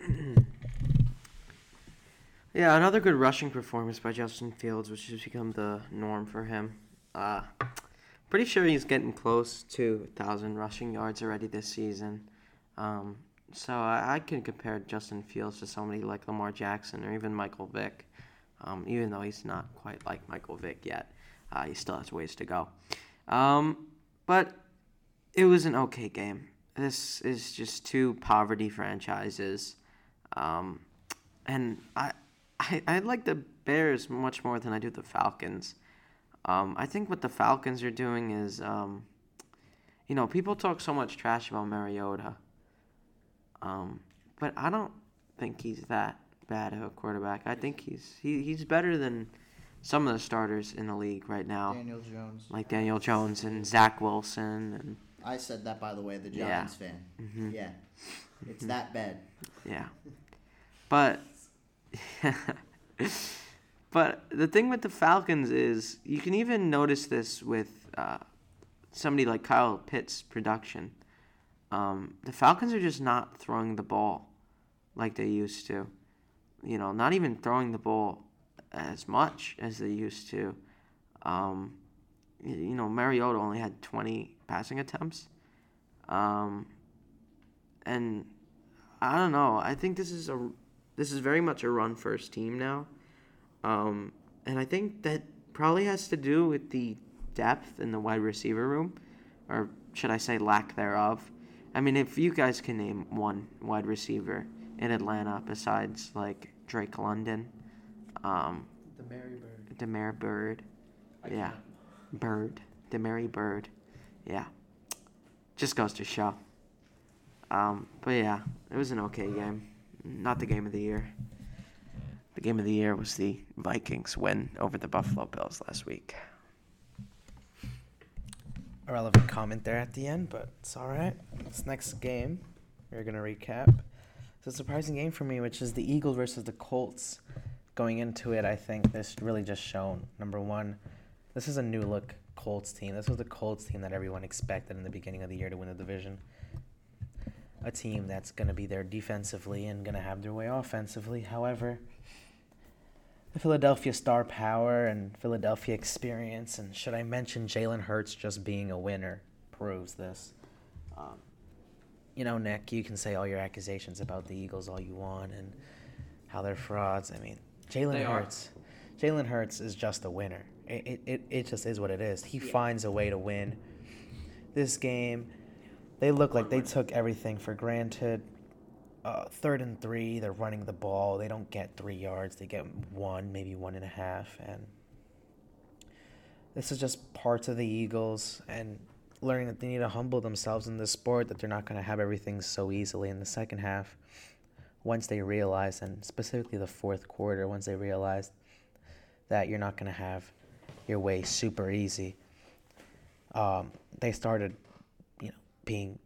Yeah, another good rushing performance by Justin Fields, which has become the norm for him. Uh, pretty sure he's getting close to 1,000 rushing yards already this season. Um, so I, I can compare Justin Fields to somebody like Lamar Jackson or even Michael Vick, um, even though he's not quite like Michael Vick yet. Uh, he still has ways to go. Um, but it was an okay game. This is just two poverty franchises. Um, and I, I, I like the Bears much more than I do the Falcons. Um, I think what the Falcons are doing is, um, you know, people talk so much trash about Mariota, um, but I don't think he's that bad of a quarterback. I think he's he, he's better than some of the starters in the league right now, Daniel Jones. like Daniel Jones and Zach Wilson and I said that by the way, the Yeah. Giants fan. Mhm. Yeah. It's that bad. Yeah. But but the thing with the Falcons is you can even notice this with uh, somebody like Kyle Pitt's production. Um, the Falcons are just not throwing the ball like they used to. You know, not even throwing the ball as much as they used to. Um, you know, Mariota only had 20 passing attempts. Um, and I don't know. I think this is a this is very much a run first team now. Um, and I think that probably has to do with the depth in the wide receiver room, or should I say lack thereof. I mean, if you guys can name one wide receiver in Atlanta besides like Drake London, um, The Mary Byrd. Damiere Byrd, yeah, Bird, Damiere Byrd, yeah, just goes to show. Um, but yeah, it was an okay game. Not the game of the year. The game of the year was the Vikings win over the Buffalo Bills last week. Irrelevant comment there at the end, but it's all right. This next game, we're gonna recap. It's a surprising game for me, which is the Eagles versus the Colts. Going into it, I think this really just shown number one, this is a new look Colts team. This was the Colts team that everyone expected in the beginning of the year to win the division. A team that's gonna be there defensively and gonna have their way offensively. However, the Philadelphia star power and Philadelphia experience, and should I mention Jalen Hurts just being a winner, proves this. Um, you know, Nick, you can say all your accusations about the Eagles all you want and how they're frauds. I mean, Jalen. Hurts, Jalen Hurts is just a winner. It, it, it, it just is what it is. He finds a way to win. This game, they look like they took everything for granted uh, third and three, they're running the ball. They don't get three yards. They get one, maybe one and a half. And this is just parts of the Eagles and learning that they need to humble themselves in this sport, that they're not going to have everything so easily in the second half. Once they realize, and specifically the fourth quarter, once they realize that you're not going to have your way super easy, um, they started, you know, being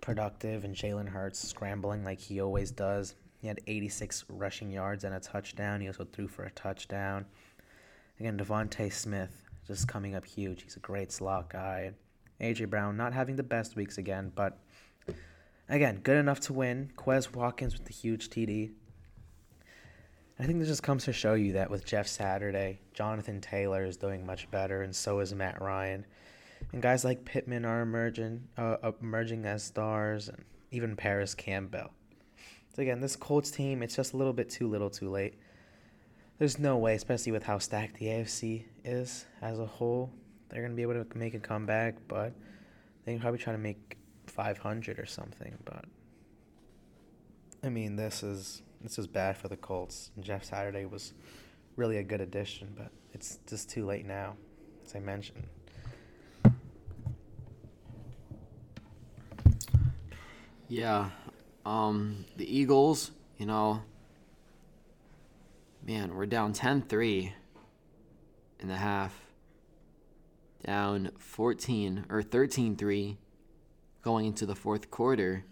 productive and Jalen Hurts scrambling like he always does. He had 86 rushing yards and a touchdown. He also threw for a touchdown. Again, DeVonta Smith just coming up huge. He's a great slot guy. AJ Brown not having the best weeks again, but again, good enough to win. Quez Watkins with the huge TD. I think this just comes to show you that with Jeff Saturday, Jonathan Taylor is doing much better, and so is Matt Ryan and guys like Pittman are emerging, uh, emerging as stars, and even Parris Campbell. So again, this Colts team, it's just a little bit too little, too late. There's no way, especially with how stacked the AFC is as a whole, they're gonna be able to make a comeback. But they can probably try to make 500 or something. But I mean, this is this is bad for the Colts. Jeff Saturday was really a good addition, but it's just too late now, as I mentioned. Yeah. Um, the Eagles, you know, man, we're down 10 3 in the half. Down 14 or 13 3 going into the fourth quarter.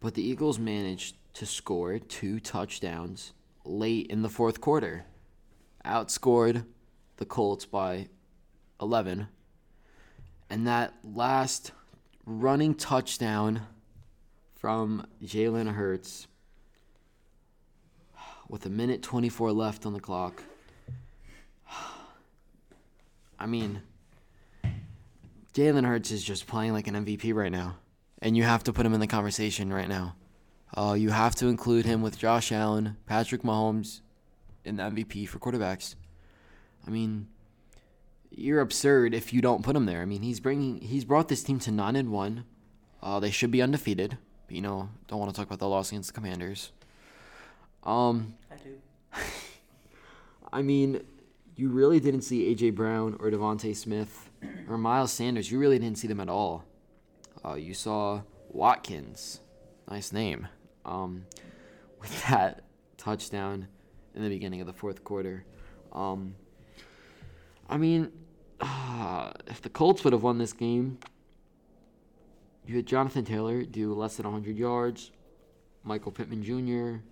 But the Eagles managed to score two touchdowns late in the fourth quarter. Outscored the Colts by 11. And that last running touchdown from Jalen Hurts with a minute 24 left on the clock. I mean, Jalen Hurts is just playing like an MVP right now. And you have to put him in the conversation right now. Uh, you have to include him with Josh Allen, Patrick Mahomes, in the MVP for quarterbacks. I mean, you're absurd if you don't put him there. I mean, he's bringing he's brought this team to nine and one. Uh, they should be undefeated. But, you know, don't want to talk about the loss against the Commanders. Um, I do. I mean, you really didn't see AJ Brown or DeVonta Smith or Miles Sanders. You really didn't see them at all. Uh, you saw Watkins, nice name, um, with that touchdown in the beginning of the fourth quarter. Um, I mean, uh, if the Colts would have won this game, you had Jonathan Taylor do less than 100 yards, Michael Pittman Jr.,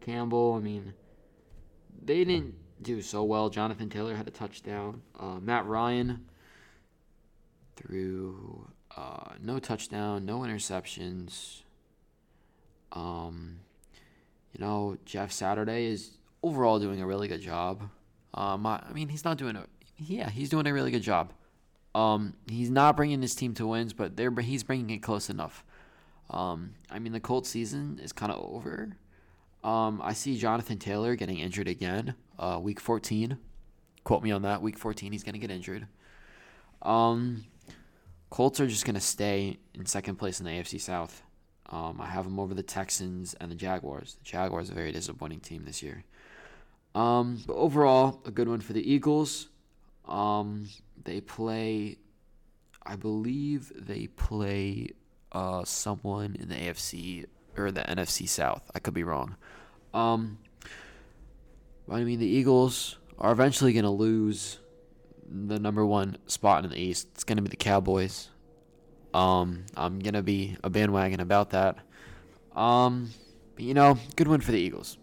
Campbell. I mean, they didn't do so well. Jonathan Taylor had a touchdown. Uh, Matt Ryan threw uh, no touchdown, no interceptions. Um, you know, Jeff Saturday is overall doing a really good job. Um, I, I mean, he's not doing a yeah, he's doing a really good job. Um, he's not bringing his team to wins, but they're he's bringing it close enough. Um, I mean, the Colts season is kind of over. Um, I see Jonathan Taylor getting injured again. Uh, week 14. Quote me on that. Week 14, he's gonna get injured. Um, Colts are just gonna stay in second place in the AFC South. Um, I have them over the Texans and the Jaguars. The Jaguars are a very disappointing team this year. Um, but overall, a good one for the Eagles. Um, they play, I believe they play uh, someone in the AFC or the NFC South. I could be wrong. Um, I mean, the Eagles are eventually going to lose the number one spot in the East. It's going to be the Cowboys. Um, I'm going to be a bandwagon about that. Um, but you know, good win for the Eagles.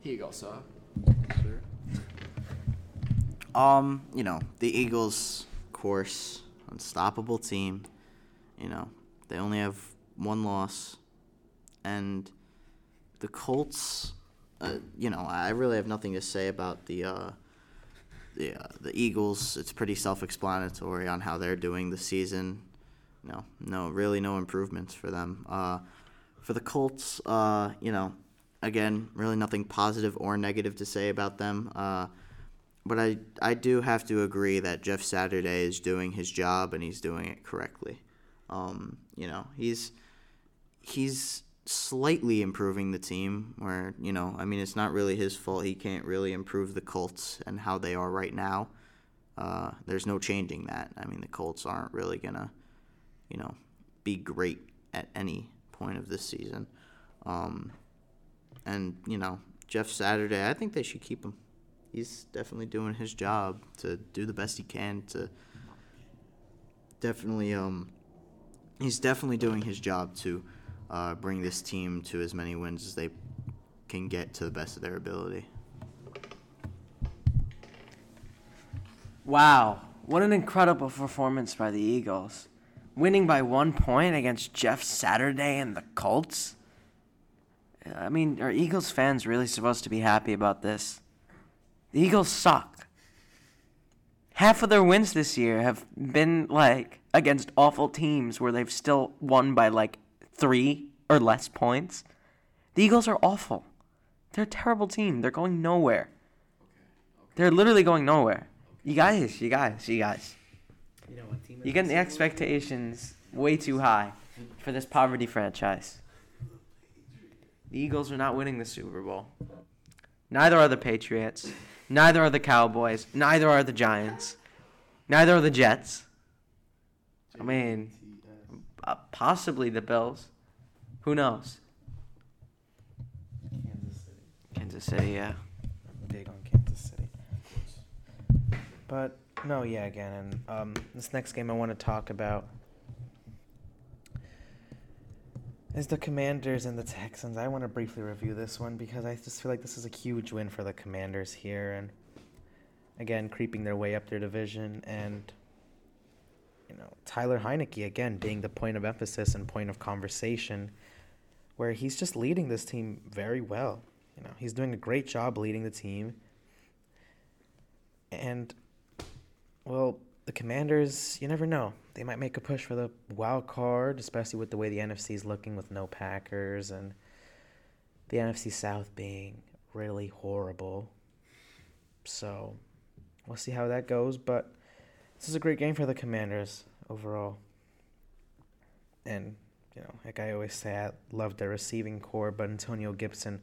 Here you go, sir. Um, you know, the Eagles, course, unstoppable team. You know, they only have one loss. And the Colts, uh, you know, I really have nothing to say about the uh, the uh, the Eagles. It's pretty self-explanatory on how they're doing the season. No, no, really no improvements for them. Uh, for the Colts, uh, you know, again, really nothing positive or negative to say about them. Uh, but I I do have to agree that Jeff Saturday is doing his job and he's doing it correctly. Um, you know, he's he's slightly improving the team where, you know, I mean it's not really his fault. He can't really improve the Colts and how they are right now. Uh, there's no changing that. I mean the Colts aren't really gonna, you know, be great at any point of this season. Um, and, you know, Jeff Saturday, I think they should keep him he's definitely doing his job to do the best he can to definitely um he's definitely doing his job to uh, bring this team to as many wins as they can get to the best of their ability. Wow, what an incredible performance by the Eagles. Winning by one point against Jeff Saturday and the Colts? I mean, are Eagles fans really supposed to be happy about this? The Eagles suck. Half of their wins this year have been like against awful teams where they've still won by like three or less points. The Eagles are awful. They're a terrible team. They're going nowhere. They're literally going nowhere. You guys, you guys, you guys. You know what team? You're getting the expectations way too high for this poverty franchise. The Eagles are not winning the Super Bowl. Neither are the Patriots. Neither are the Cowboys. Neither are the Giants. Neither are the Jets. I mean, uh, possibly the Bills. Who knows? Kansas City. Kansas City, yeah. Big on Kansas City. But no, yeah, again, and um, this next game I want to talk about is the Commanders and the Texans. I want to briefly review this one because I just feel like this is a huge win for the Commanders here, and again, creeping their way up their division, and you know, Tyler Heinicke again being the point of emphasis and point of conversation, where he's just leading this team very well. You know, he's doing a great job leading the team. And well, the Commanders, you never know. They might make a push for the wild card, especially with the way the NFC is looking with no Packers and the NFC South being really horrible. So, we'll see how that goes, but this is a great game for the Commanders overall. And, you know, like I always say, I love their receiving corps, but Antonio Gibson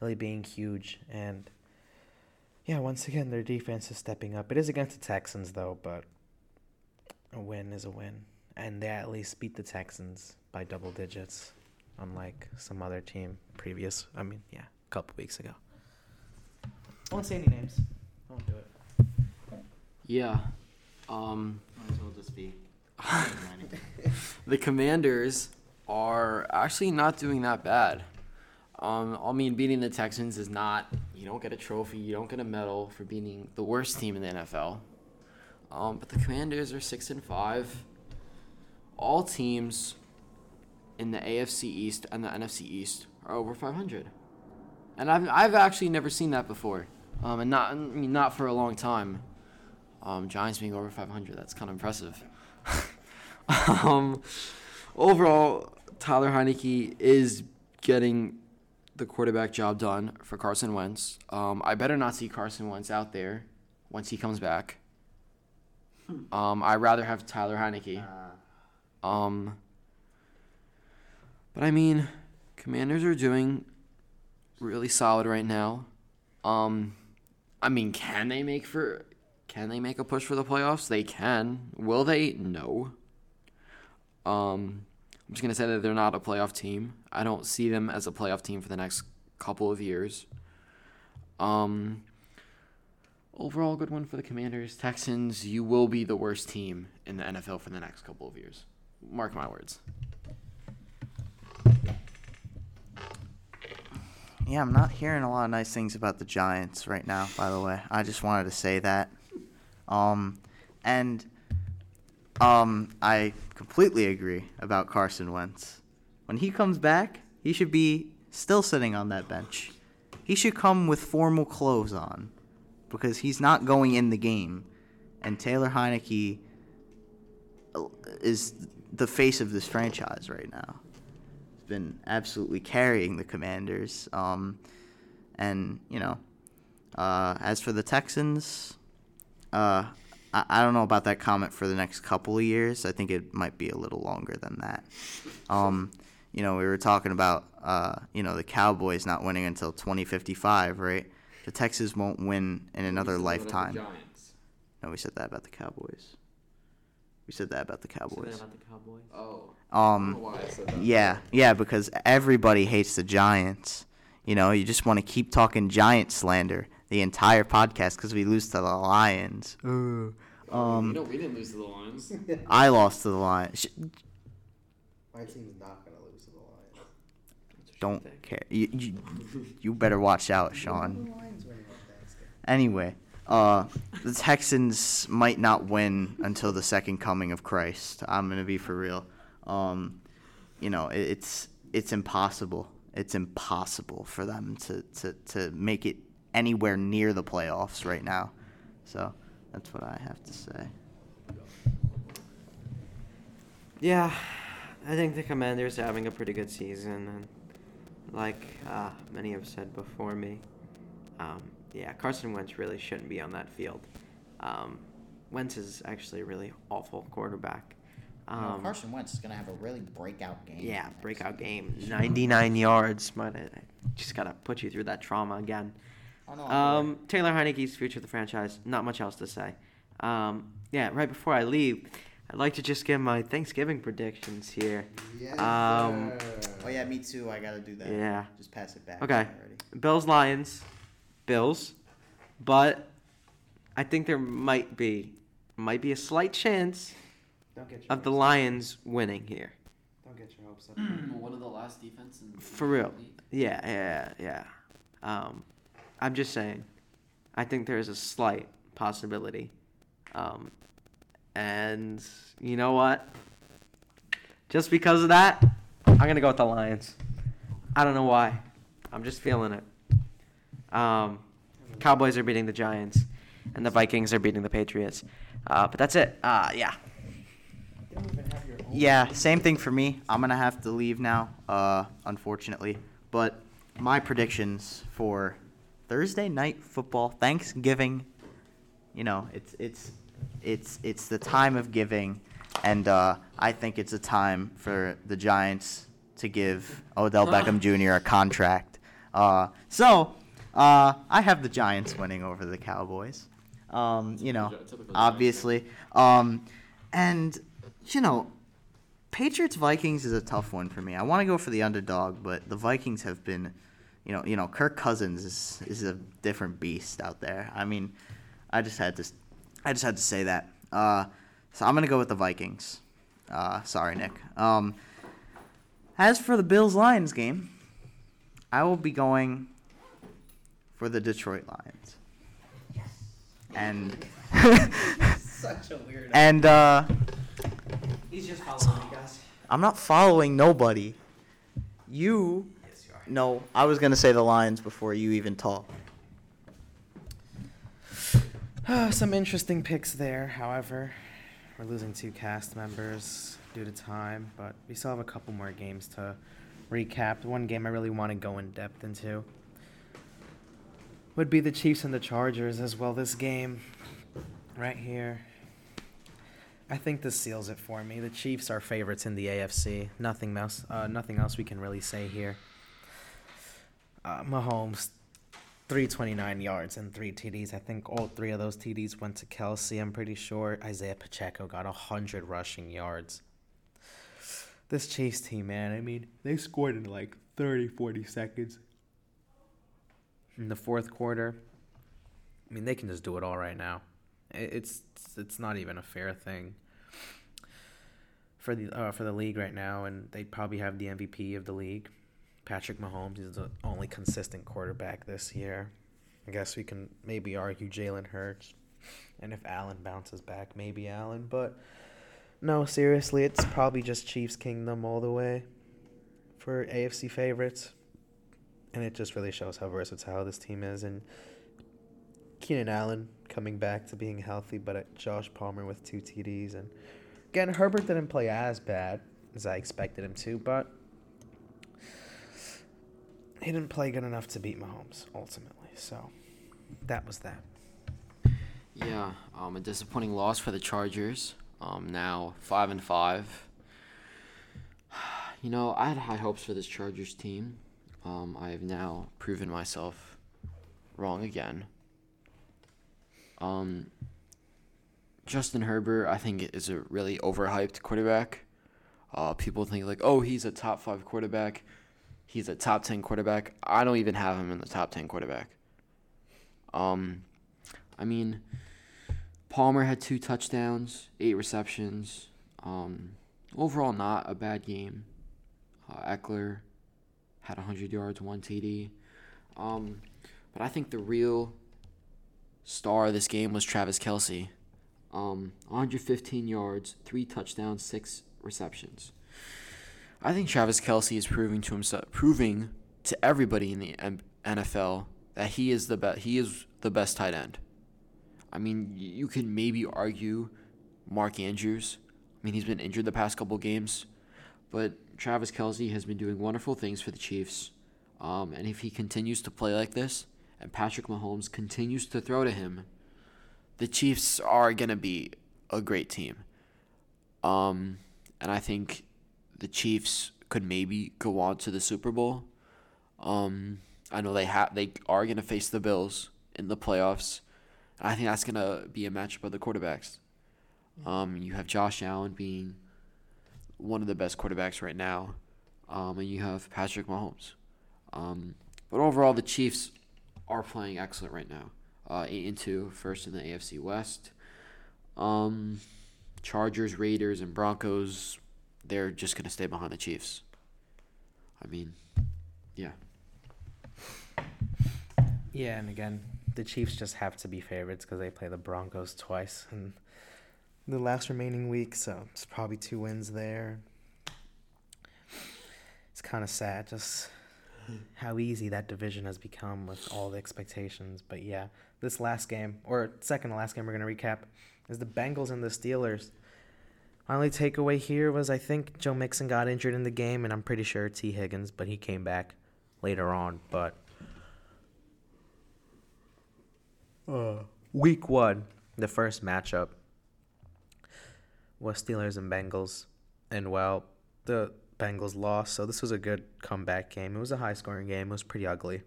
really being huge and yeah, once again, their defense is stepping up. It is against the Texans, though, but a win is a win. And they at least beat the Texans by double digits, unlike some other team previous, I mean, yeah, a couple weeks ago. I won't say any names. I won't do it. Yeah. Um, Might as well just be. the Commanders are actually not doing that bad. Um, I mean, beating the Texans is not. You don't get a trophy. You don't get a medal for beating the worst team in the NFL. Um, but the Commanders are six and five. All teams in the AFC East and the NFC East are over 500, and I've I've actually never seen that before, um, and not I mean not for a long time. Um, Giants being over 500, that's kind of impressive. um, overall, Tyler Heinicke is getting the quarterback job done for Carson Wentz. Um, I better not see Carson Wentz out there once he comes back. Um, I'd rather have Tyler Heinicke. Um, but I mean, Commanders are doing really solid right now. Um, I mean, can they make for can they make a push for the playoffs? They can. Will they? No. Um, I'm just gonna say that they're not a playoff team. I don't see them as a playoff team for the next couple of years. Um, overall, good one for the Commanders. Texans, you will be the worst team in the NFL for the next couple of years. Mark my words. Yeah, I'm not hearing a lot of nice things about the Giants right now, by the way. I just wanted to say that. Um, and um, I completely agree about Carson Wentz. When he comes back, he should be still sitting on that bench. He should come with formal clothes on because he's not going in the game. And Taylor Heinicke is the face of this franchise right now He's been absolutely carrying the Commanders. Um, and you know, uh, as for the Texans, uh, I, I don't know about that comment for the next couple of years. I think it might be a little longer than that. Um, you know, we were talking about uh, you know the Cowboys not winning until 2055, right? The Texans won't win in another lifetime. No, we said that about the Cowboys. We said that about the Cowboys. about the Cowboys. Oh. Um, yeah, yeah, because everybody hates the Giants. You know, you just want to keep talking Giant slander the entire podcast because we lose to the Lions. Ooh. Um, no, we didn't lose to the Lions. I lost to the Lions. Sh- My team's not gonna lose to the Lions. Don't care. You, you, you better watch out, Sean. Anyway, uh, the Texans might not win until the second coming of Christ. I'm gonna be for real. Um, you know, it, it's it's impossible. It's impossible for them to, to, to make it anywhere near the playoffs right now. So that's what I have to say. Yeah, I think the Commanders are having a pretty good season, and like uh, many have said before me, um, yeah, Carson Wentz really shouldn't be on that field. Um, Wentz is actually a really awful quarterback. You know, Um, Carson Wentz is going to have a really breakout game. yeah, breakout game, 99 yards. But I just gotta put you through that trauma again. Oh, no, Um, Taylor Heinicke's future of the franchise. Not much else to say. Um, yeah, right before I leave, I'd like to just give my Thanksgiving predictions here. Um, Oh yeah, me too. I gotta do that. Yeah. Just pass it back. Okay. Bills Lions, Bills, but I think there might be might be a slight chance Don't get your of the hopes up. Lions winning here. Don't get your hopes up. One of the last defense in For real. Yeah, yeah, yeah. Um, I'm just saying. I think there is a slight possibility. Um, and you know what? Just because of that, I'm gonna go with the Lions. I don't know why. I'm just feeling it. Um, Cowboys are beating the Giants, and the Vikings are beating the Patriots. Uh, but that's it. Uh, yeah. Yeah, same thing for me. I'm gonna have to leave now, uh, unfortunately. But my predictions for Thursday night football, Thanksgiving, you know, it's it's it's it's the time of giving, and uh, I think it's a time for the Giants to give Odell Beckham Jr. a contract. Uh, so uh, I have the Giants winning over the Cowboys. Um, you know, obviously. Um, and you know, Patriots Vikings is a tough one for me. I want to go for the underdog, but the Vikings have been, you know, you know, Kirk Cousins is is a different beast out there. I mean, I just had to, I just had to say that. Uh, so I'm gonna go with the Vikings. Uh, sorry, Nick. Um, as for the Bills Lions game, I will be going for the Detroit Lions. Yes. And Such a weird. and uh, He's just following you guys. I'm not following nobody. You Yes, you are. no, I was gonna say the Lions before you even talk. Some interesting picks there. However, we're losing two cast members due to time, but we still have a couple more games to recap. One game I really want to go in depth into would be the Chiefs and the Chargers as well. This game right here. I think this seals it for me. The Chiefs are favorites in the AFC. Nothing else. Uh, nothing else we can really say here. Uh, Mahomes, 329 yards and three TDs. I think all three of those TDs went to Kelce. I'm pretty sure Isaiah Pacheco got 100 rushing yards. This Chiefs team, man, I mean, they scored in like 30, 40 seconds. In the fourth quarter, I mean, they can just do it all right now. It's it's not even a fair thing for the uh, for the league right now, and they probably have the MVP of the league. Patrick Mahomes is the only consistent quarterback this year. I guess we can maybe argue Jalen Hurts, and if Allen bounces back, maybe Allen. But no, seriously, it's probably just Chiefs Kingdom all the way for AFC favorites, and it just really shows how versatile this team is. And Keenan Allen coming back to being healthy, but uh, Josh Palmer with two TDs, and again Herbert didn't play as bad as I expected him to, but he didn't play good enough to beat Mahomes ultimately. So that was that. Yeah, um, a disappointing loss for the Chargers. Um, now five and five. You know, I had high hopes for this Chargers team. Um, I have now proven myself wrong again. Um, Justin Herbert, I think, is a really overhyped quarterback. Uh, people think like, oh, he's a top five quarterback. He's a top ten quarterback. I don't even have him in the top ten quarterback. Um, I mean, Palmer had two touchdowns, eight receptions. Um, overall, not a bad game. Uh, Ekeler had 100 yards, one TD. Um, but I think the real star of this game was Travis Kelce. Um, 115 yards, three touchdowns, six receptions. I think Travis Kelce is proving to himself, proving to everybody in the NFL that he is the best. He is the best tight end. I mean, you can maybe argue Mark Andrews. I mean, he's been injured the past couple games, but Travis Kelce has been doing wonderful things for the Chiefs. Um, and if he continues to play like this, and Patrick Mahomes continues to throw to him, the Chiefs are gonna be a great team. Um, and I think the Chiefs could maybe go on to the Super Bowl. Um, I know they have they are gonna face the Bills in the playoffs. I think that's gonna be a matchup of the quarterbacks. Um, you have Josh Allen being one of the best quarterbacks right now, um, and you have Patrick Mahomes. Um, but overall, the Chiefs are playing excellent right now. Uh, eight and two, first in the AFC West. Um, Chargers, Raiders, and Broncos, they're just gonna stay behind the Chiefs. I mean, yeah. Yeah, and again, the Chiefs just have to be favorites because they play the Broncos twice in the last remaining week, so it's probably two wins there. It's kind of sad just how easy that division has become with all the expectations. But yeah, this last game, or second to last game we're going to recap, is the Bengals and the Steelers. My only takeaway here was I think Joe Mixon got injured in the game, and I'm pretty sure Tee Higgins, but he came back later on. But uh, week one, the first matchup was Steelers and Bengals, and well, the Bengals lost, so this was a good comeback game. It was a high scoring game. It was pretty ugly,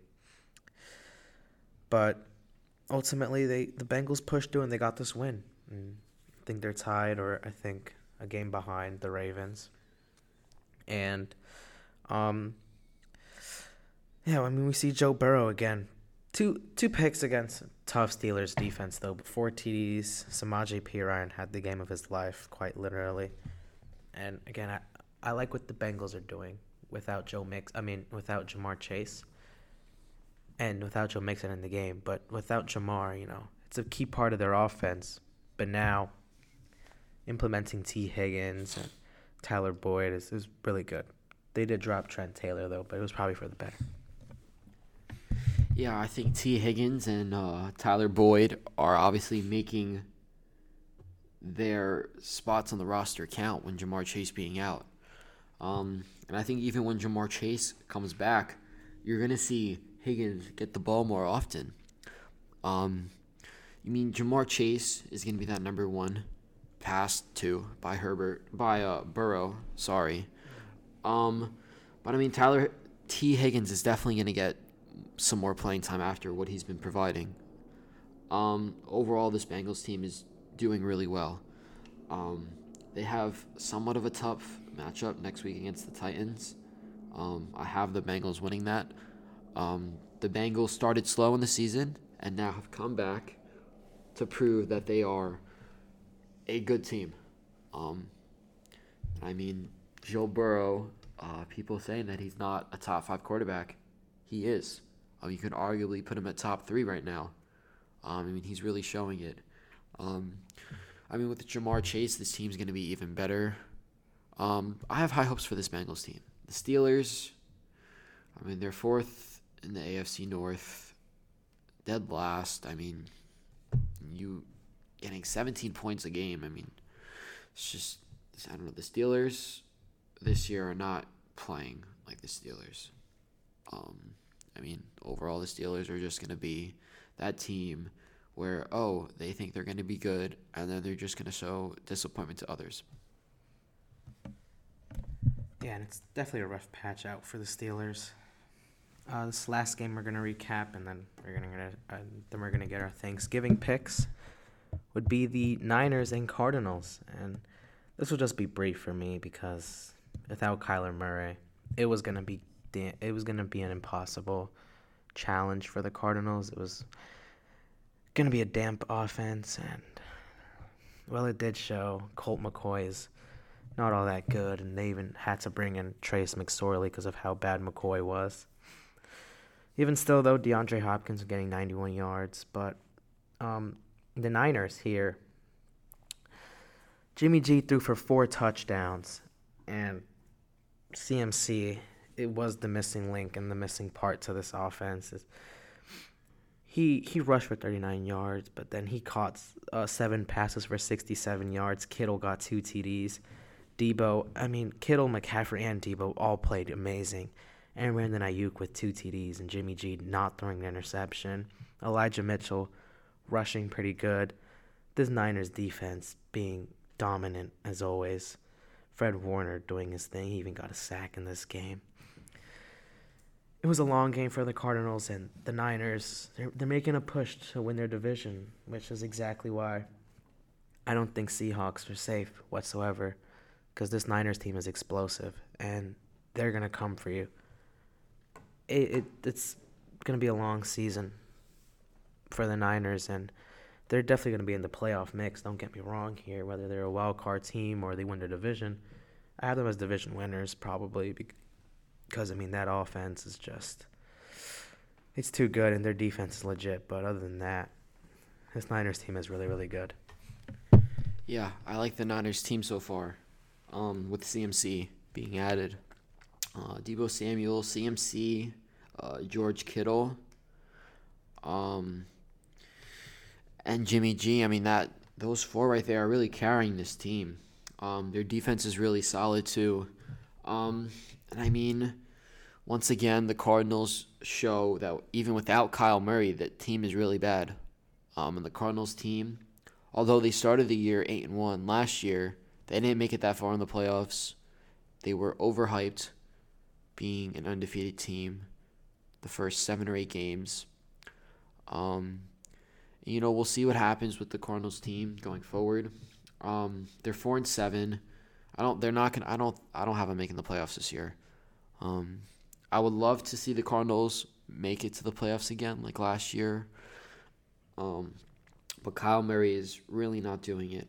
but ultimately they the Bengals pushed through and they got this win. And I think they're tied, or I think a game behind the Ravens, and um. Yeah, I mean we see Joe Burrow again Two two picks against tough Steelers defense though, but four TDs. Samaje Perine had the game of his life, quite literally. And again, I I like what the Bengals are doing without Joe Mix. I mean, without Ja'Marr Chase. And without Joe Mixon in the game, but without Ja'Marr, you know, it's a key part of their offense. But now, implementing Tee Higgins and Tyler Boyd is, is really good. They did drop Trent Taylor though, but it was probably for the better. Yeah, I think Tee Higgins and uh, Tyler Boyd are obviously making their spots on the roster count when Ja'Marr Chase being out. Um, and I think even when Ja'Marr Chase comes back, you're gonna see Higgins get the ball more often. Um, you mean Jamar Chase is gonna be that number one passed to by Herbert by uh, Burrow? Sorry. Um, but I mean Tyler Tee Higgins is definitely gonna get some more playing time after what he's been providing. Um, overall, this Bengals team is doing really well. Um, they have somewhat of a tough matchup next week against the Titans. Um, I have the Bengals winning that. Um, the Bengals started slow in the season and now have come back to prove that they are a good team. Um, I mean, Joe Burrow, uh, people saying that he's not a top five quarterback. He is. Um, you could arguably put him at top three right now. Um, I mean, he's really showing it. Um, I mean, with Ja'Marr Chase, this team's going to be even better. Um, I have high hopes for this Bengals team. The Steelers, I mean, they're fourth in the AFC North, dead last. I mean, you getting 17 points a game. I mean, it's just, I don't know. The Steelers this year are not playing like the Steelers. Um, I mean, overall, the Steelers are just going to be that team where, oh, they think they're going to be good, and then they're just going to show disappointment to others. Yeah, and it's definitely a rough patch out for the Steelers. Uh, this last game we're gonna recap, and then we're gonna get uh, then we're gonna get our Thanksgiving picks. Would be the Niners and Cardinals, and this will just be brief for me because without Kyler Murray, it was gonna be it was gonna be an impossible challenge for the Cardinals. It was gonna be a damp offense, and well, it did show. Colt McCoy is not all that good, and they even had to bring in Trace McSorley because of how bad McCoy was. Even still, though, DeAndre Hopkins getting 91 yards, but um, the Niners here, Jimmy G threw for four touchdowns, and CMC, it was the missing link and the missing part to this offense. He he rushed for 39 yards, but then he caught uh, seven passes for 67 yards. Kittle got two TDs. Deebo, I mean, Kittle, McCaffrey, and Deebo all played amazing. And Brandon Aiyuk with two TDs and Jimmy G not throwing an interception. Elijah Mitchell rushing pretty good. This Niners defense being dominant as always. Fred Warner doing his thing. He even got a sack in this game. It was a long game for the Cardinals and the Niners. They're, they're making a push to win their division, which is exactly why I don't think Seahawks are safe whatsoever because this Niners team is explosive and they're gonna come for you. It, it it's gonna be a long season for the Niners and they're definitely gonna be in the playoff mix. Don't get me wrong here, whether they're a wild card team or they win the division. I have them as division winners probably because I mean that offense is just it's too good and their defense is legit. But other than that, this Niners team is really really good. Yeah, I like the Niners team so far. Um, with CMC being added, uh, Deebo Samuel, CMC, uh, George Kittle, um, and Jimmy G. I mean that those four right there are really carrying this team. Um, their defense is really solid too. Um, and I mean, once again, the Cardinals show that even without Kyle Murray, that team is really bad. Um, and the Cardinals team, although they started the year eight and one last year, they didn't make it that far in the playoffs. They were overhyped, being an undefeated team, the first seven or eight games. Um, you know, we'll see what happens with the Cardinals team going forward. Um, they're four and seven. I don't. They're not gonna. I don't. I don't have them making the playoffs this year. Um, I would love to see the Cardinals make it to the playoffs again, like last year. Um, but Kyle Murray is really not doing it.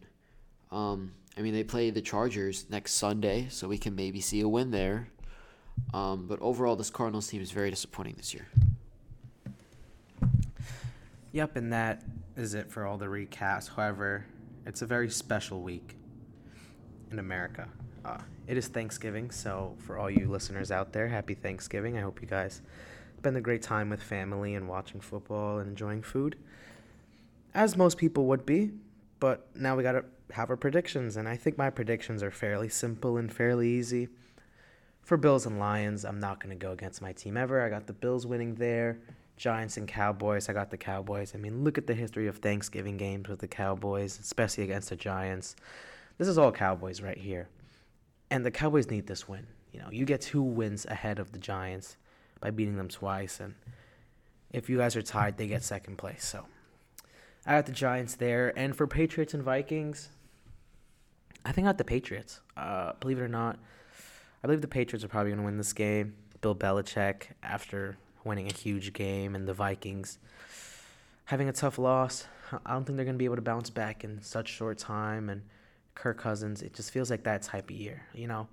Um, I mean, they play the Chargers next Sunday, so we can maybe see a win there. Um, but overall, this Cardinals team is very disappointing this year. Yep, and that is it for all the recaps. However, it's a very special week in America. Uh, it is Thanksgiving, so for all you listeners out there, happy Thanksgiving. I hope you guys Spend a great time with family and watching football and enjoying food, as most people would be. But now we gotta have our predictions, and I think my predictions are fairly simple and fairly easy. For Bills and Lions, I'm not gonna go against my team ever. I got the Bills winning there. Giants and Cowboys, I got the Cowboys. I mean, look at the history of Thanksgiving games with the Cowboys, especially against the Giants. This is all Cowboys right here. And the Cowboys need this win. You know, you get two wins ahead of the Giants by beating them twice. And if you guys are tied, they get second place. So I got the Giants there. And for Patriots and Vikings, I think I got the Patriots. Uh, believe it or not, I believe the Patriots are probably going to win this game. Bill Belichick, after winning a huge game, and the Vikings having a tough loss. I don't think they're going to be able to bounce back in such short time. And Kirk Cousins, it just feels like that type of year, you know?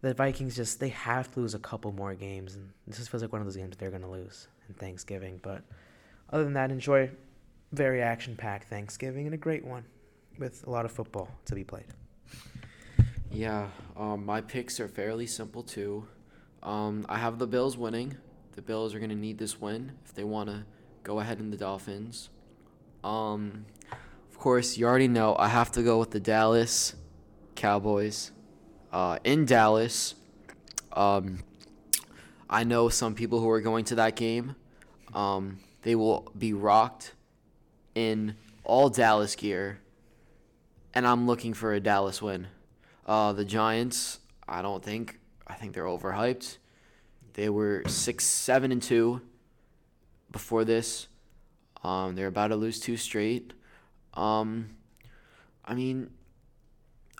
The Vikings just, they have to lose a couple more games. And this just feels like one of those games they're going to lose in Thanksgiving. But other than that, enjoy very action packed Thanksgiving and a great one with a lot of football to be played. Yeah, um, my picks are fairly simple too. Um, I have the Bills winning. The Bills are gonna need this win if they want to go ahead in the Dolphins. Um, of course, you already know I have to go with the Dallas Cowboys. Uh, in Dallas, um, I know some people who are going to that game. Um, they will be rocked in all Dallas gear, and I'm looking for a Dallas win. Uh, the Giants, I don't think. I think they're overhyped. They were six, seven, and two before this. Um, they're about to lose two straight. Um, I mean,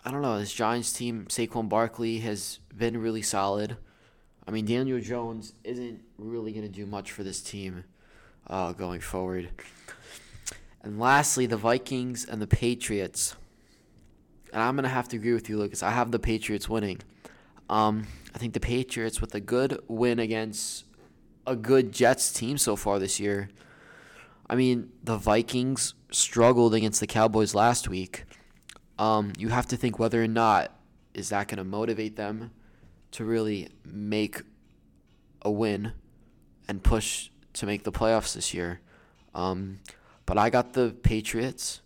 I don't know. This Giants team, Saquon Barkley has been really solid. I mean, Daniel Jones isn't really going to do much for this team uh, going forward. And lastly, the Vikings and the Patriots and I'm gonna have to agree with you, Lucas. I have the Patriots winning. Um, I think the Patriots with a good win against a good Jets team so far this year. I mean, the Vikings struggled against the Cowboys last week. Um, you have to think whether or not is that going to motivate them to really make a win and push to make the playoffs this year. Um, but I got the Patriots.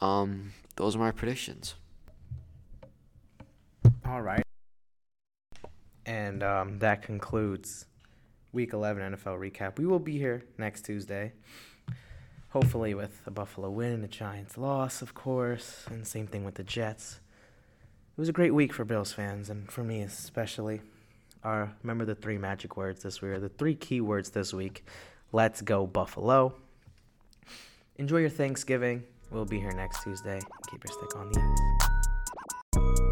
Um, those are my predictions. All right. And um, that concludes Week 11 NFL recap. We will be here next Tuesday, hopefully with a Buffalo win, and a Giants loss, of course, and same thing with the Jets. It was a great week for Bills fans, and for me especially. Uh, remember the three magic words this week, or the three key words this week. Let's go, Buffalo. Enjoy your Thanksgiving. We'll be here next Tuesday. Keep your stick on the ice.